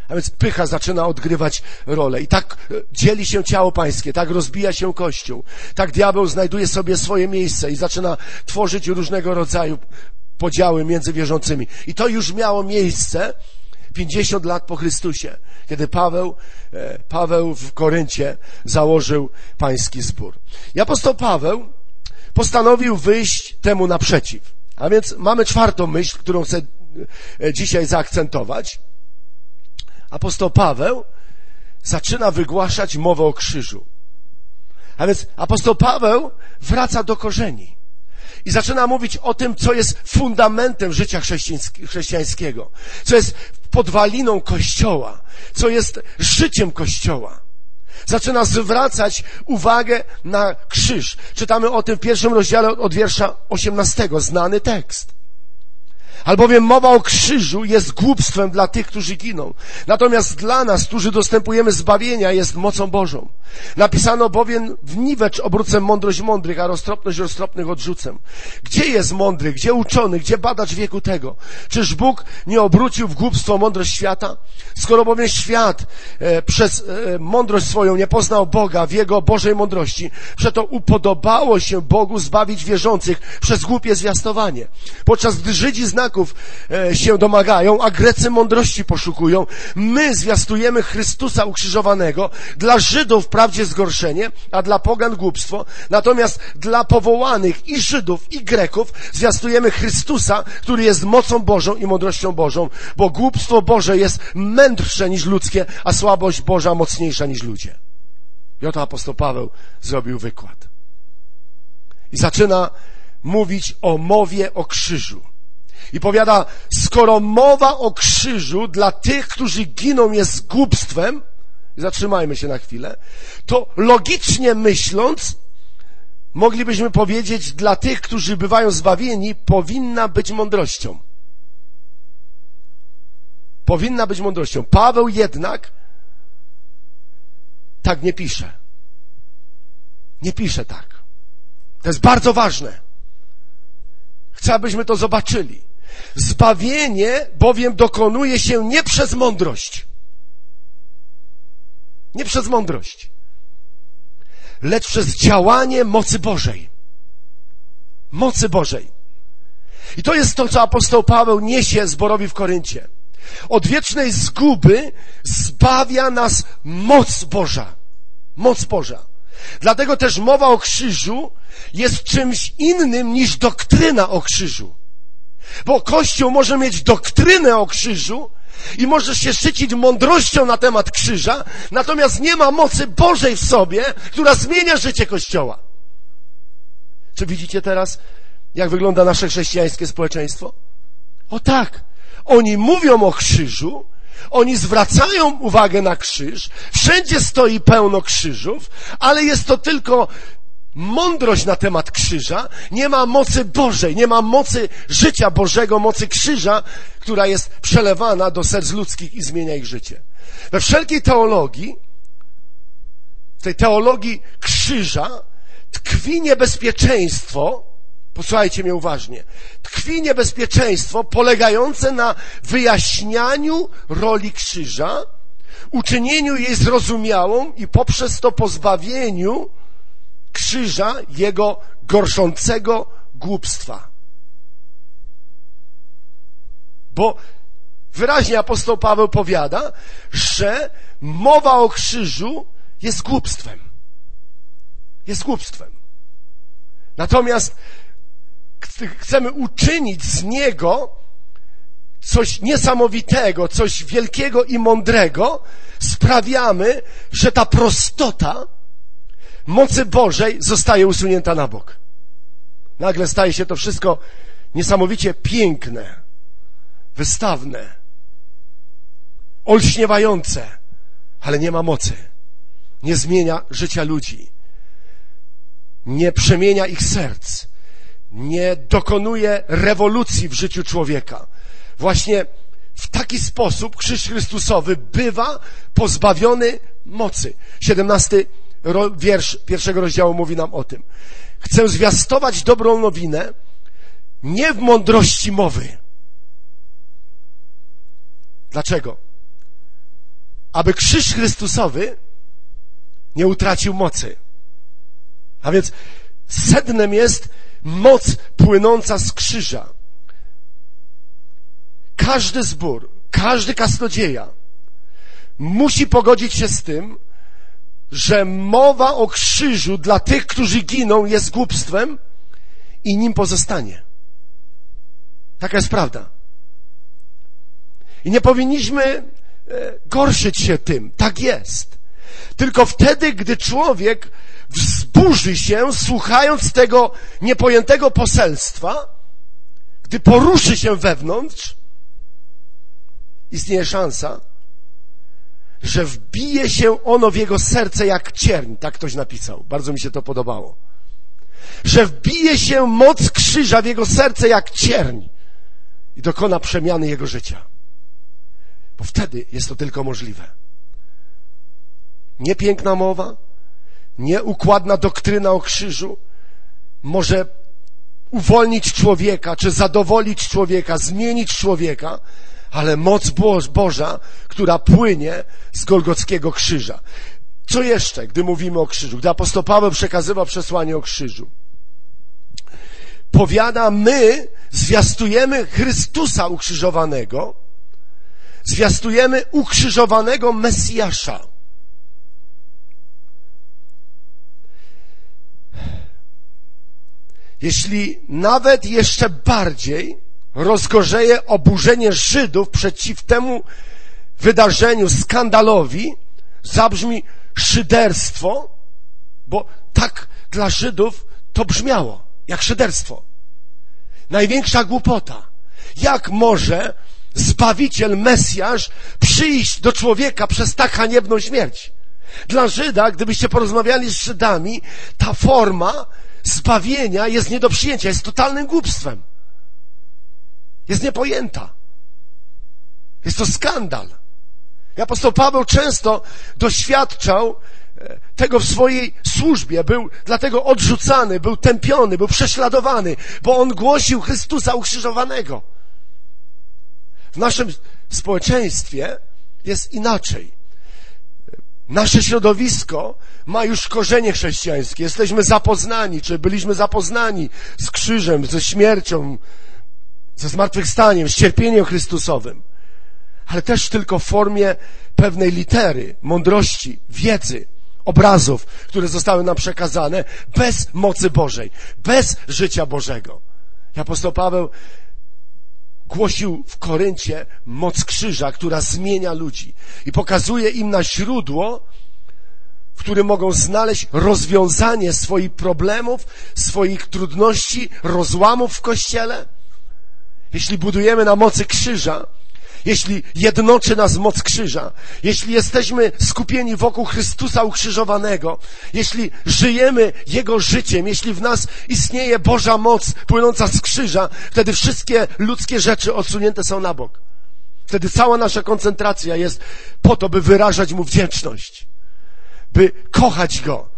A więc pycha zaczyna odgrywać rolę. I tak e, dzieli się ciało pańskie, tak rozbija się Kościół. Tak diabeł znajduje sobie swoje miejsce i zaczyna tworzyć różnego rodzaju podziały między wierzącymi. I to już miało miejsce 50 lat po Chrystusie, kiedy Paweł, e, Paweł w Koryncie założył pański zbór. I apostoł Paweł postanowił wyjść temu naprzeciw. A więc mamy czwartą myśl, którą chcę e, dzisiaj zaakcentować apostoł Paweł zaczyna wygłaszać mowę o krzyżu. A więc apostoł Paweł wraca do korzeni i zaczyna mówić o tym, co jest fundamentem życia chrześcijańskiego, co jest podwaliną Kościoła, co jest życiem Kościoła. Zaczyna zwracać uwagę na krzyż. Czytamy o tym w pierwszym rozdziale od wiersza 18, znany tekst. Albowiem mowa o krzyżu jest głupstwem dla tych, którzy giną. Natomiast dla nas, którzy dostępujemy zbawienia, jest mocą Bożą. Napisano bowiem w niwecz obrócę mądrość mądrych, a roztropność roztropnych odrzucę. Gdzie jest mądry, gdzie uczony, gdzie badacz wieku tego? Czyż Bóg nie obrócił w głupstwo mądrość świata? Skoro bowiem świat e, przez e, mądrość swoją nie poznał Boga w Jego Bożej mądrości, przeto upodobało się Bogu zbawić wierzących przez głupie zwiastowanie. Podczas gdy Żydzi znaków e, się domagają, a Grecy mądrości poszukują, my zwiastujemy Chrystusa ukrzyżowanego, dla Żydów wprawdzie zgorszenie, a dla pogan głupstwo, natomiast dla powołanych i Żydów, i Greków zwiastujemy Chrystusa, który jest mocą Bożą i mądrością Bożą, bo głupstwo Boże jest mędrsze niż ludzkie, a słabość Boża mocniejsza niż ludzie. I oto apostoł Paweł zrobił wykład. I zaczyna mówić o mowie o krzyżu. I powiada, skoro mowa o krzyżu dla tych, którzy giną jest głupstwem, zatrzymajmy się na chwilę, to logicznie myśląc, moglibyśmy powiedzieć, dla tych, którzy bywają zbawieni, powinna być mądrością. Powinna być mądrością. Paweł jednak tak nie pisze. Nie pisze tak. To jest bardzo ważne. Chcę, abyśmy to zobaczyli. Zbawienie bowiem dokonuje się nie przez mądrość. Nie przez mądrość, lecz przez działanie mocy Bożej. Mocy Bożej. I to jest to, co apostoł Paweł niesie zborowi w Koryncie. Od wiecznej zguby zbawia nas moc Boża. Moc Boża. Dlatego też mowa o krzyżu jest czymś innym niż doktryna o krzyżu. Bo Kościół może mieć doktrynę o krzyżu, i możesz się szczycić mądrością na temat krzyża, natomiast nie ma mocy Bożej w sobie, która zmienia życie Kościoła. Czy widzicie teraz, jak wygląda nasze chrześcijańskie społeczeństwo? O tak. Oni mówią o krzyżu, oni zwracają uwagę na krzyż, wszędzie stoi pełno krzyżów, ale jest to tylko mądrość na temat krzyża, nie ma mocy Bożej, nie ma mocy życia Bożego, mocy krzyża, która jest przelewana do serc ludzkich i zmienia ich życie. We wszelkiej teologii, w tej teologii krzyża, tkwi niebezpieczeństwo, posłuchajcie mnie uważnie, tkwi niebezpieczeństwo polegające na wyjaśnianiu roli krzyża, uczynieniu jej zrozumiałą i poprzez to pozbawieniu krzyża jego gorszącego głupstwa. Bo wyraźnie apostoł Paweł powiada, że mowa o krzyżu jest głupstwem. Jest głupstwem. Natomiast chcemy uczynić z niego coś niesamowitego, coś wielkiego i mądrego, sprawiamy, że ta prostota mocy Bożej zostaje usunięta na bok. Nagle staje się to wszystko niesamowicie piękne, wystawne, olśniewające, ale nie ma mocy. Nie zmienia życia ludzi. Nie przemienia ich serc. Nie dokonuje rewolucji w życiu człowieka. Właśnie w taki sposób krzyż Chrystusowy bywa pozbawiony mocy. 17 wiersz pierwszego rozdziału mówi nam o tym. Chcę zwiastować dobrą nowinę nie w mądrości mowy. Dlaczego? Aby krzyż Chrystusowy nie utracił mocy. A więc sednem jest moc płynąca z krzyża. Każdy zbór, każdy kaznodzieja musi pogodzić się z tym, że mowa o krzyżu dla tych, którzy giną, jest głupstwem i nim pozostanie. Taka jest prawda. I nie powinniśmy e, gorszyć się tym. Tak jest. Tylko wtedy, gdy człowiek wzburzy się, słuchając tego niepojętego poselstwa, gdy poruszy się wewnątrz, istnieje szansa, że wbije się ono w jego serce jak cierń. Tak ktoś napisał. Bardzo mi się to podobało. Że wbije się moc krzyża w jego serce jak cierń i dokona przemiany jego życia. Bo wtedy jest to tylko możliwe. Nie piękna mowa, nie układna doktryna o krzyżu może uwolnić człowieka, czy zadowolić człowieka, zmienić człowieka, ale moc Boża, która płynie z Golgockiego krzyża. Co jeszcze, gdy mówimy o krzyżu? Gdy apostoł Paweł przekazywał przesłanie o krzyżu. Powiada, my zwiastujemy Chrystusa ukrzyżowanego, zwiastujemy ukrzyżowanego Mesjasza. Jeśli nawet jeszcze bardziej rozgorzeje oburzenie Żydów przeciw temu wydarzeniu, skandalowi, zabrzmi szyderstwo, bo tak dla Żydów to brzmiało, jak szyderstwo. Największa głupota. Jak może Zbawiciel, Mesjasz przyjść do człowieka przez tak haniebną śmierć? Dla Żyda, gdybyście porozmawiali z Żydami, ta forma zbawienia jest nie do przyjęcia, jest totalnym głupstwem. Jest niepojęta. Jest to skandal. Apostoł Paweł często doświadczał e, tego w swojej służbie, był dlatego odrzucany, był tępiony, był prześladowany, bo on głosił Chrystusa ukrzyżowanego. W naszym społeczeństwie jest inaczej. Nasze środowisko ma już korzenie chrześcijańskie. Jesteśmy zapoznani, czy byliśmy zapoznani z krzyżem, ze śmiercią, ze zmartwychwstaniem, z cierpieniem Chrystusowym, ale też tylko w formie pewnej litery, mądrości, wiedzy, obrazów, które zostały nam przekazane bez mocy Bożej, bez życia Bożego. I apostoł Paweł głosił w Koryncie moc krzyża, która zmienia ludzi i pokazuje im na źródło, w którym mogą znaleźć rozwiązanie swoich problemów, swoich trudności, rozłamów w Kościele. Jeśli budujemy na mocy krzyża, jeśli jednoczy nas moc krzyża, jeśli jesteśmy skupieni wokół Chrystusa ukrzyżowanego, jeśli żyjemy Jego życiem, jeśli w nas istnieje Boża moc płynąca z krzyża, wtedy wszystkie ludzkie rzeczy odsunięte są na bok. Wtedy cała nasza koncentracja jest po to, by wyrażać Mu wdzięczność, by kochać Go,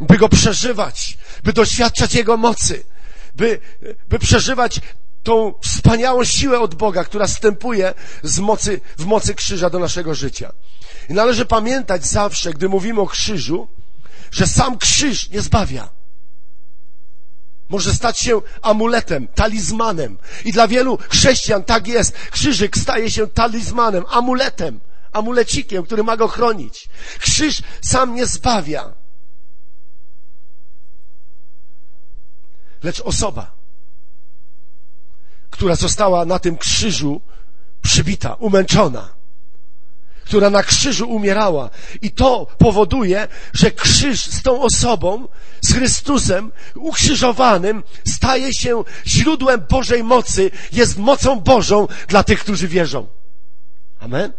by Go przeżywać, by doświadczać Jego mocy, by, by przeżywać tą wspaniałą siłę od Boga, która wstępuje z mocy, w mocy krzyża do naszego życia. I należy pamiętać zawsze, gdy mówimy o krzyżu, że sam krzyż nie zbawia. Może stać się amuletem, talizmanem. I dla wielu chrześcijan tak jest. Krzyżyk staje się talizmanem, amuletem, amulecikiem, który ma go chronić. Krzyż sam nie zbawia. Lecz osoba, która została na tym krzyżu przybita, umęczona, która na krzyżu umierała. I to powoduje, że krzyż z tą osobą, z Chrystusem ukrzyżowanym, staje się źródłem Bożej mocy, jest mocą Bożą dla tych, którzy wierzą. Amen?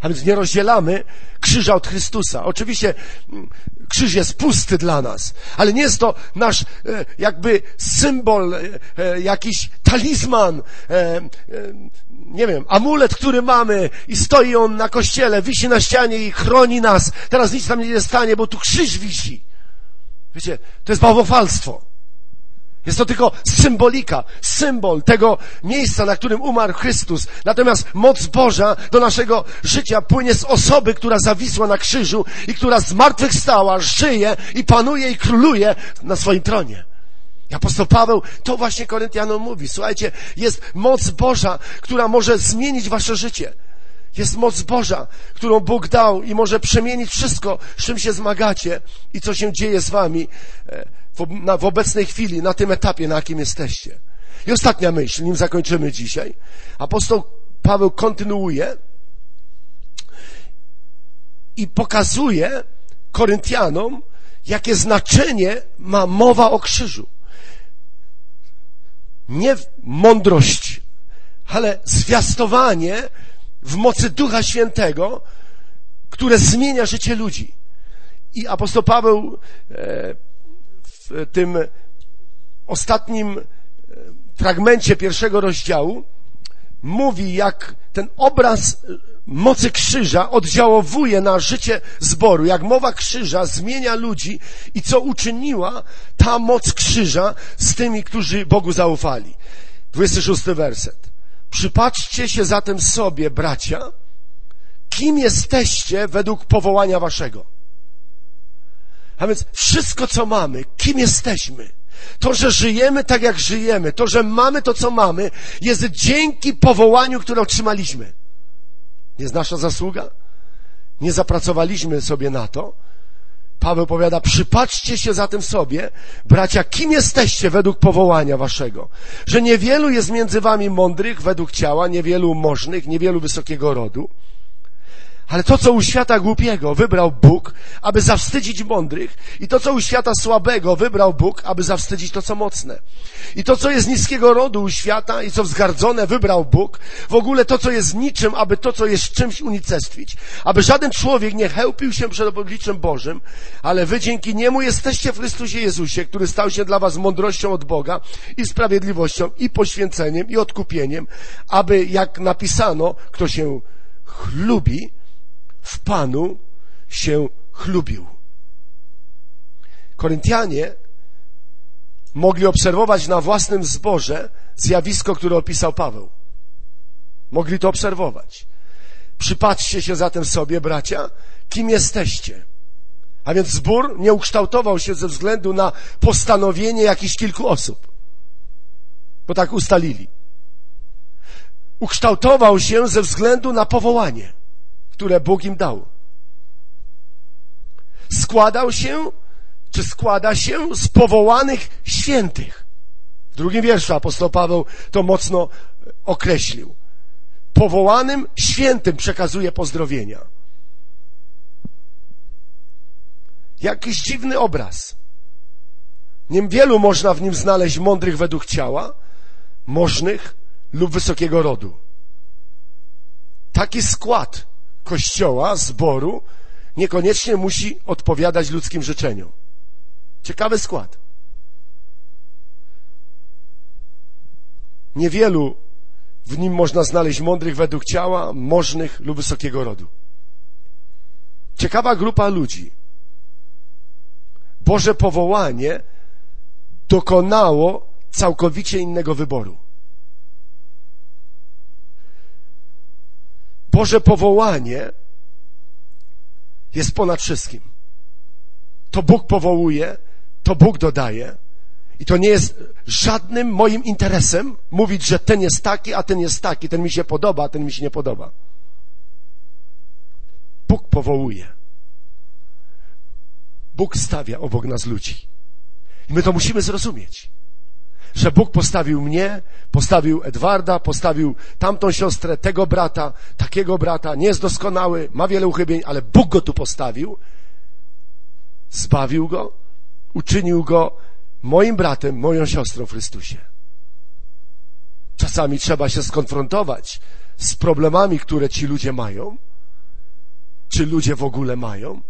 A więc nie rozdzielamy krzyża od Chrystusa. Oczywiście mm, krzyż jest pusty dla nas, ale nie jest to nasz e, jakby symbol, e, e, jakiś talizman, nie wiem, amulet, który mamy i stoi on na kościele, wisi na ścianie i chroni nas. Teraz nic tam nie stanie, bo tu krzyż wisi. Wiecie, to jest bałwochwalstwo. Jest to tylko symbolika, symbol tego miejsca, na którym umarł Chrystus. Natomiast moc Boża do naszego życia płynie z osoby, która zawisła na krzyżu i która zmartwychwstała, żyje i panuje i króluje na swoim tronie. Apostoł Paweł to właśnie Koryntianom mówi. Słuchajcie, jest moc Boża, która może zmienić wasze życie. Jest moc Boża, którą Bóg dał i może przemienić wszystko, z czym się zmagacie i co się dzieje z wami e, w, obecnej chwili, na tym etapie, na jakim jesteście. I ostatnia myśl, nim zakończymy dzisiaj. Apostoł Paweł kontynuuje i pokazuje Koryntianom, jakie znaczenie ma mowa o krzyżu. Nie mądrość, ale zwiastowanie w mocy Ducha Świętego, które zmienia życie ludzi. I apostoł Paweł e, w tym ostatnim e, fragmencie pierwszego rozdziału mówi, jak ten obraz mocy krzyża oddziałowuje na życie zboru, jak mowa krzyża zmienia ludzi i co uczyniła ta moc krzyża z tymi, którzy Bogu zaufali. 26 werset. Przypatrzcie się zatem sobie, bracia, kim jesteście według powołania waszego. A więc wszystko, co mamy, kim jesteśmy, to, że żyjemy tak, jak żyjemy, to, że mamy to, co mamy, jest dzięki powołaniu, które otrzymaliśmy. Jest nasza zasługa. Nie zapracowaliśmy sobie na to. Paweł powiada, przypatrzcie się zatem sobie, bracia, kim jesteście według powołania waszego. Że niewielu jest między wami mądrych według ciała, niewielu możnych, niewielu wysokiego rodu. Ale to, co u świata głupiego wybrał Bóg, aby zawstydzić mądrych, i to, co u świata słabego wybrał Bóg, aby zawstydzić to, co mocne. I to, co jest niskiego rodu u świata i co wzgardzone wybrał Bóg, w ogóle to, co jest niczym, aby to, co jest czymś unicestwić. Aby żaden człowiek nie chełpił się przed obliczem Bożym, ale wy dzięki niemu jesteście w Chrystusie Jezusie, który stał się dla was mądrością od Boga i sprawiedliwością i poświęceniem i odkupieniem, aby, jak napisano, kto się chlubi, w Panu się chlubił. Koryntianie mogli obserwować na własnym zborze zjawisko, które opisał Paweł. Mogli to obserwować. Przypatrzcie się zatem sobie, bracia, kim jesteście. A więc zbór nie ukształtował się ze względu na postanowienie jakichś kilku osób, bo tak ustalili. Ukształtował się ze względu na powołanie które Bóg im dał. Składał się, czy składa się z powołanych świętych. W drugim wierszu apostoł Paweł to mocno określił. Powołanym świętym przekazuje pozdrowienia. Jakiś dziwny obraz. Niewielu można w nim znaleźć mądrych według ciała, możnych lub wysokiego rodu. taki skład kościoła, zboru, niekoniecznie musi odpowiadać ludzkim życzeniom. Ciekawy skład. Niewielu w nim można znaleźć mądrych według ciała, możnych lub wysokiego rodu. Ciekawa grupa ludzi. Boże powołanie dokonało całkowicie innego wyboru. Boże powołanie jest ponad wszystkim. To Bóg powołuje, to Bóg dodaje. I to nie jest żadnym moim interesem mówić, że ten jest taki, a ten jest taki, ten mi się podoba, a ten mi się nie podoba. Bóg powołuje. Bóg stawia obok nas ludzi. I my to musimy zrozumieć. Że Bóg postawił mnie, postawił Edwarda, postawił tamtą siostrę, tego brata, takiego brata, nie jest doskonały, ma wiele uchybień, ale Bóg go tu postawił, zbawił go, uczynił go moim bratem, moją siostrą w Chrystusie. Czasami trzeba się skonfrontować z problemami, które ci ludzie mają, czy ludzie w ogóle mają,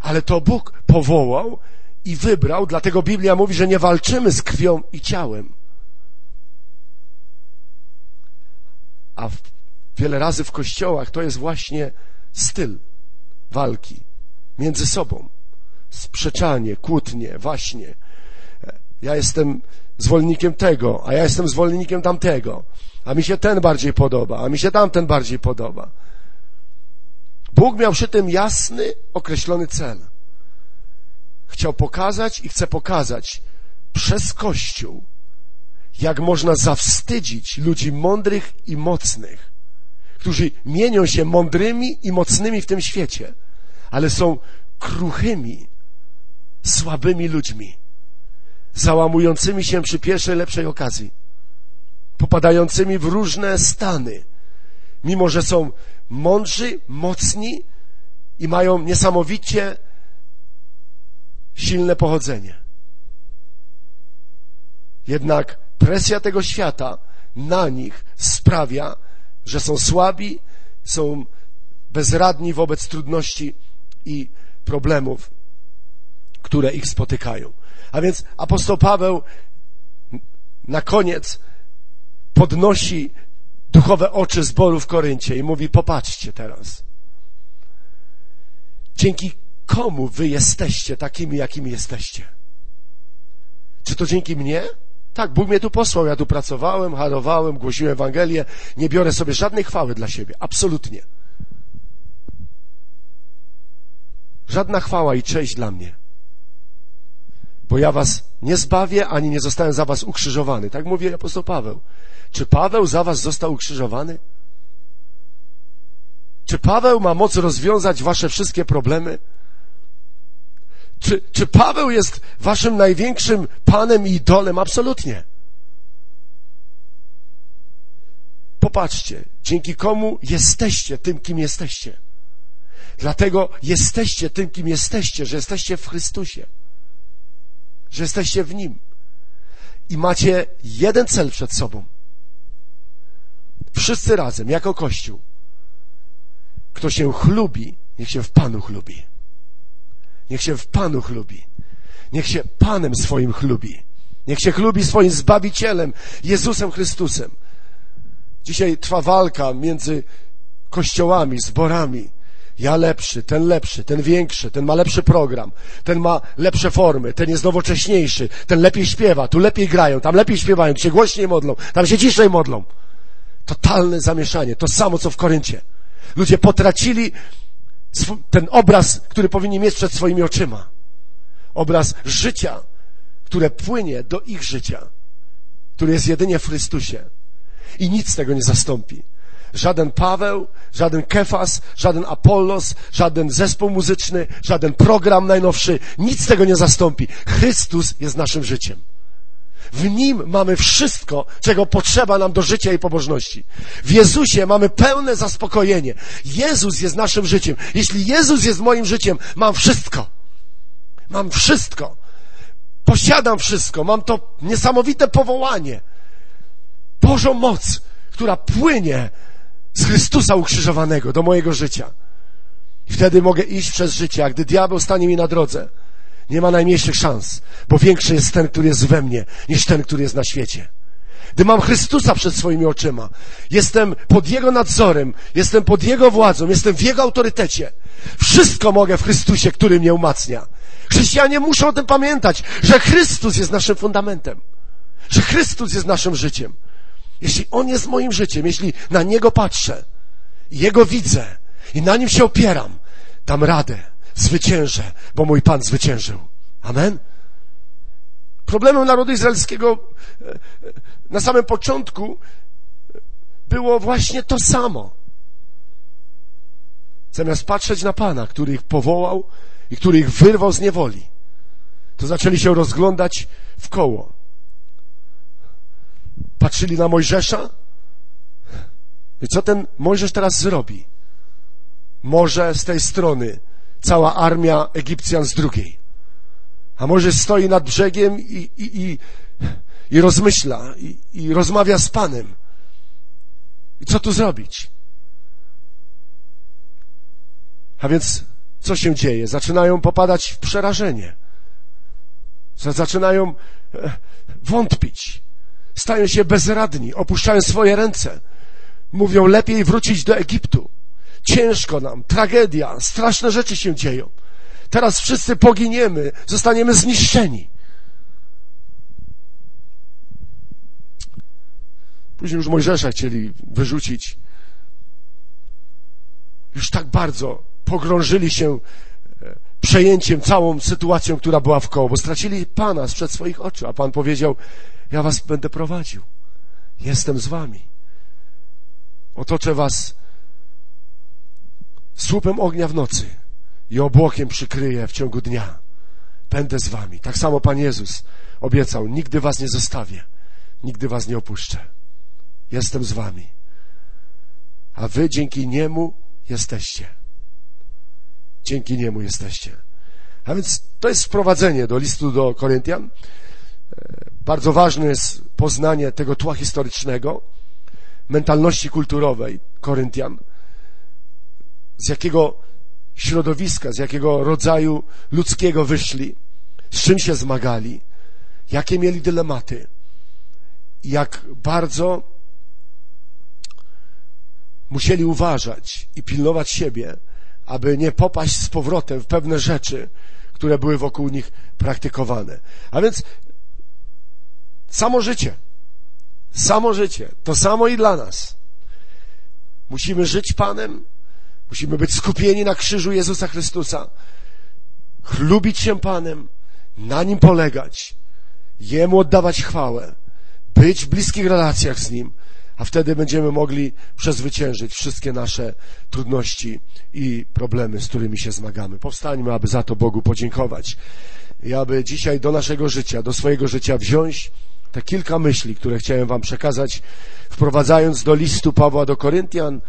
ale to Bóg powołał i wybrał, dlatego Biblia mówi, że nie walczymy z krwią i ciałem. A wiele razy w kościołach to jest właśnie styl walki między sobą. Sprzeczanie, kłótnie, właśnie. Ja jestem zwolennikiem tego, a ja jestem zwolennikiem tamtego. A mi się ten bardziej podoba, a mi się tamten bardziej podoba. Bóg miał przy tym jasny, określony cel – chciał pokazać i chce pokazać przez Kościół, jak można zawstydzić ludzi mądrych i mocnych, którzy mienią się mądrymi i mocnymi w tym świecie, ale są kruchymi, słabymi ludźmi, załamującymi się przy pierwszej lepszej okazji, popadającymi w różne stany, mimo że są mądrzy, mocni i mają niesamowicie silne pochodzenie. Jednak presja tego świata na nich sprawia, że są słabi, są bezradni wobec trudności i problemów, które ich spotykają. A więc apostoł Paweł na koniec podnosi duchowe oczy zboru w Koryncie i mówi: Popatrzcie teraz. Dzięki komu wy jesteście takimi, jakimi jesteście? Czy to dzięki mnie? Tak, Bóg mnie tu posłał, ja tu pracowałem, harowałem, głosiłem Ewangelię, nie biorę sobie żadnej chwały dla siebie, absolutnie. Żadna chwała i cześć dla mnie. Bo ja was nie zbawię, ani nie zostałem za was ukrzyżowany. Tak mówi apostoł Paweł. Czy Paweł za was został ukrzyżowany? Czy Paweł ma moc rozwiązać wasze wszystkie problemy? Czy, czy Paweł jest waszym największym panem i idolem? Absolutnie. Popatrzcie, dzięki komu jesteście tym, kim jesteście. Dlatego jesteście tym, kim jesteście, że jesteście w Chrystusie, że jesteście w Nim i macie jeden cel przed sobą. Wszyscy razem, jako Kościół. Kto się chlubi, niech się w Panu chlubi. Niech się w Panu chlubi. Niech się Panem swoim chlubi. Niech się chlubi swoim Zbawicielem, Jezusem Chrystusem. Dzisiaj trwa walka między kościołami, zborami. Ja lepszy, ten lepszy, ten większy, ten ma lepszy program, ten ma lepsze formy, ten jest nowocześniejszy, ten lepiej śpiewa, tu lepiej grają, tam lepiej śpiewają, tu się głośniej modlą, tam się ciszej modlą. Totalne zamieszanie, to samo co w Koryncie. Ludzie potracili ten obraz, który powinni mieć przed swoimi oczyma. Obraz życia, które płynie do ich życia, który jest jedynie w Chrystusie. I nic tego nie zastąpi. Żaden Paweł, żaden Kefas, żaden Apollos, żaden zespół muzyczny, żaden program najnowszy, nic tego nie zastąpi. Chrystus jest naszym życiem. W Nim mamy wszystko, czego potrzeba nam do życia i pobożności. W Jezusie mamy pełne zaspokojenie. Jezus jest naszym życiem. Jeśli Jezus jest moim życiem, mam wszystko. Mam wszystko. Posiadam wszystko. Mam to niesamowite powołanie. Bożą moc, która płynie z Chrystusa ukrzyżowanego do mojego życia. I wtedy mogę iść przez życie, a gdy diabeł stanie mi na drodze, nie ma najmniejszych szans, bo większy jest ten, który jest we mnie, niż ten, który jest na świecie. Gdy mam Chrystusa przed swoimi oczyma, jestem pod Jego nadzorem, jestem pod Jego władzą, jestem w Jego autorytecie. Wszystko mogę w Chrystusie, który mnie umacnia. Chrześcijanie muszą o tym pamiętać, że Chrystus jest naszym fundamentem, że Chrystus jest naszym życiem. Jeśli On jest moim życiem, jeśli na Niego patrzę, Jego widzę i na Nim się opieram, dam radę, zwyciężę, bo mój Pan zwyciężył. Amen? Problemem narodu izraelskiego e, e, na samym początku było właśnie to samo. Zamiast patrzeć na Pana, który ich powołał i który ich wyrwał z niewoli, to zaczęli się rozglądać w koło. Patrzyli na Mojżesza i co ten Mojżesz teraz zrobi? Może z tej strony cała armia Egipcjan z drugiej. A może stoi nad brzegiem i, i, i, i rozmyśla, i, i rozmawia z Panem. I co tu zrobić? A więc co się dzieje? Zaczynają popadać w przerażenie. Zaczynają e, wątpić. Stają się bezradni, opuszczają swoje ręce. Mówią, lepiej wrócić do Egiptu. Ciężko nam, tragedia, straszne rzeczy się dzieją. Teraz wszyscy poginiemy, zostaniemy zniszczeni. Później już Mojżesza chcieli wyrzucić. Już tak bardzo pogrążyli się e, przejęciem całą sytuacją, która była w koło, bo stracili Pana sprzed swoich oczu, a Pan powiedział, ja was będę prowadził. Jestem z wami. Otoczę was słupem ognia w nocy i obłokiem przykryję w ciągu dnia. Będę z wami. Tak samo Pan Jezus obiecał, nigdy was nie zostawię, nigdy was nie opuszczę. Jestem z wami. A wy dzięki Niemu jesteście. Dzięki Niemu jesteście. A więc to jest wprowadzenie do listu do Koryntian. Bardzo ważne jest poznanie tego tła historycznego, mentalności kulturowej Koryntian, z jakiego środowiska, z jakiego rodzaju ludzkiego wyszli, z czym się zmagali, jakie mieli dylematy, jak bardzo musieli uważać i pilnować siebie, aby nie popaść z powrotem w pewne rzeczy, które były wokół nich praktykowane. A więc samo życie, samo życie, to samo i dla nas. Musimy żyć Panem, musimy być skupieni na krzyżu Jezusa Chrystusa, chlubić się Panem, na Nim polegać, Jemu oddawać chwałę, być w bliskich relacjach z Nim, a wtedy będziemy mogli przezwyciężyć wszystkie nasze trudności i problemy, z którymi się zmagamy. Powstańmy, aby za to Bogu podziękować i aby dzisiaj do naszego życia, do swojego życia wziąć te kilka myśli, które chciałem Wam przekazać, wprowadzając do listu Pawła do Koryntian,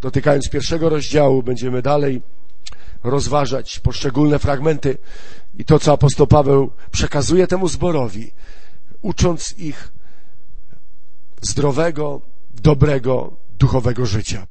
dotykając pierwszego rozdziału, będziemy dalej rozważać poszczególne fragmenty i to, co apostoł Paweł przekazuje temu zborowi, ucząc ich zdrowego, dobrego, duchowego życia.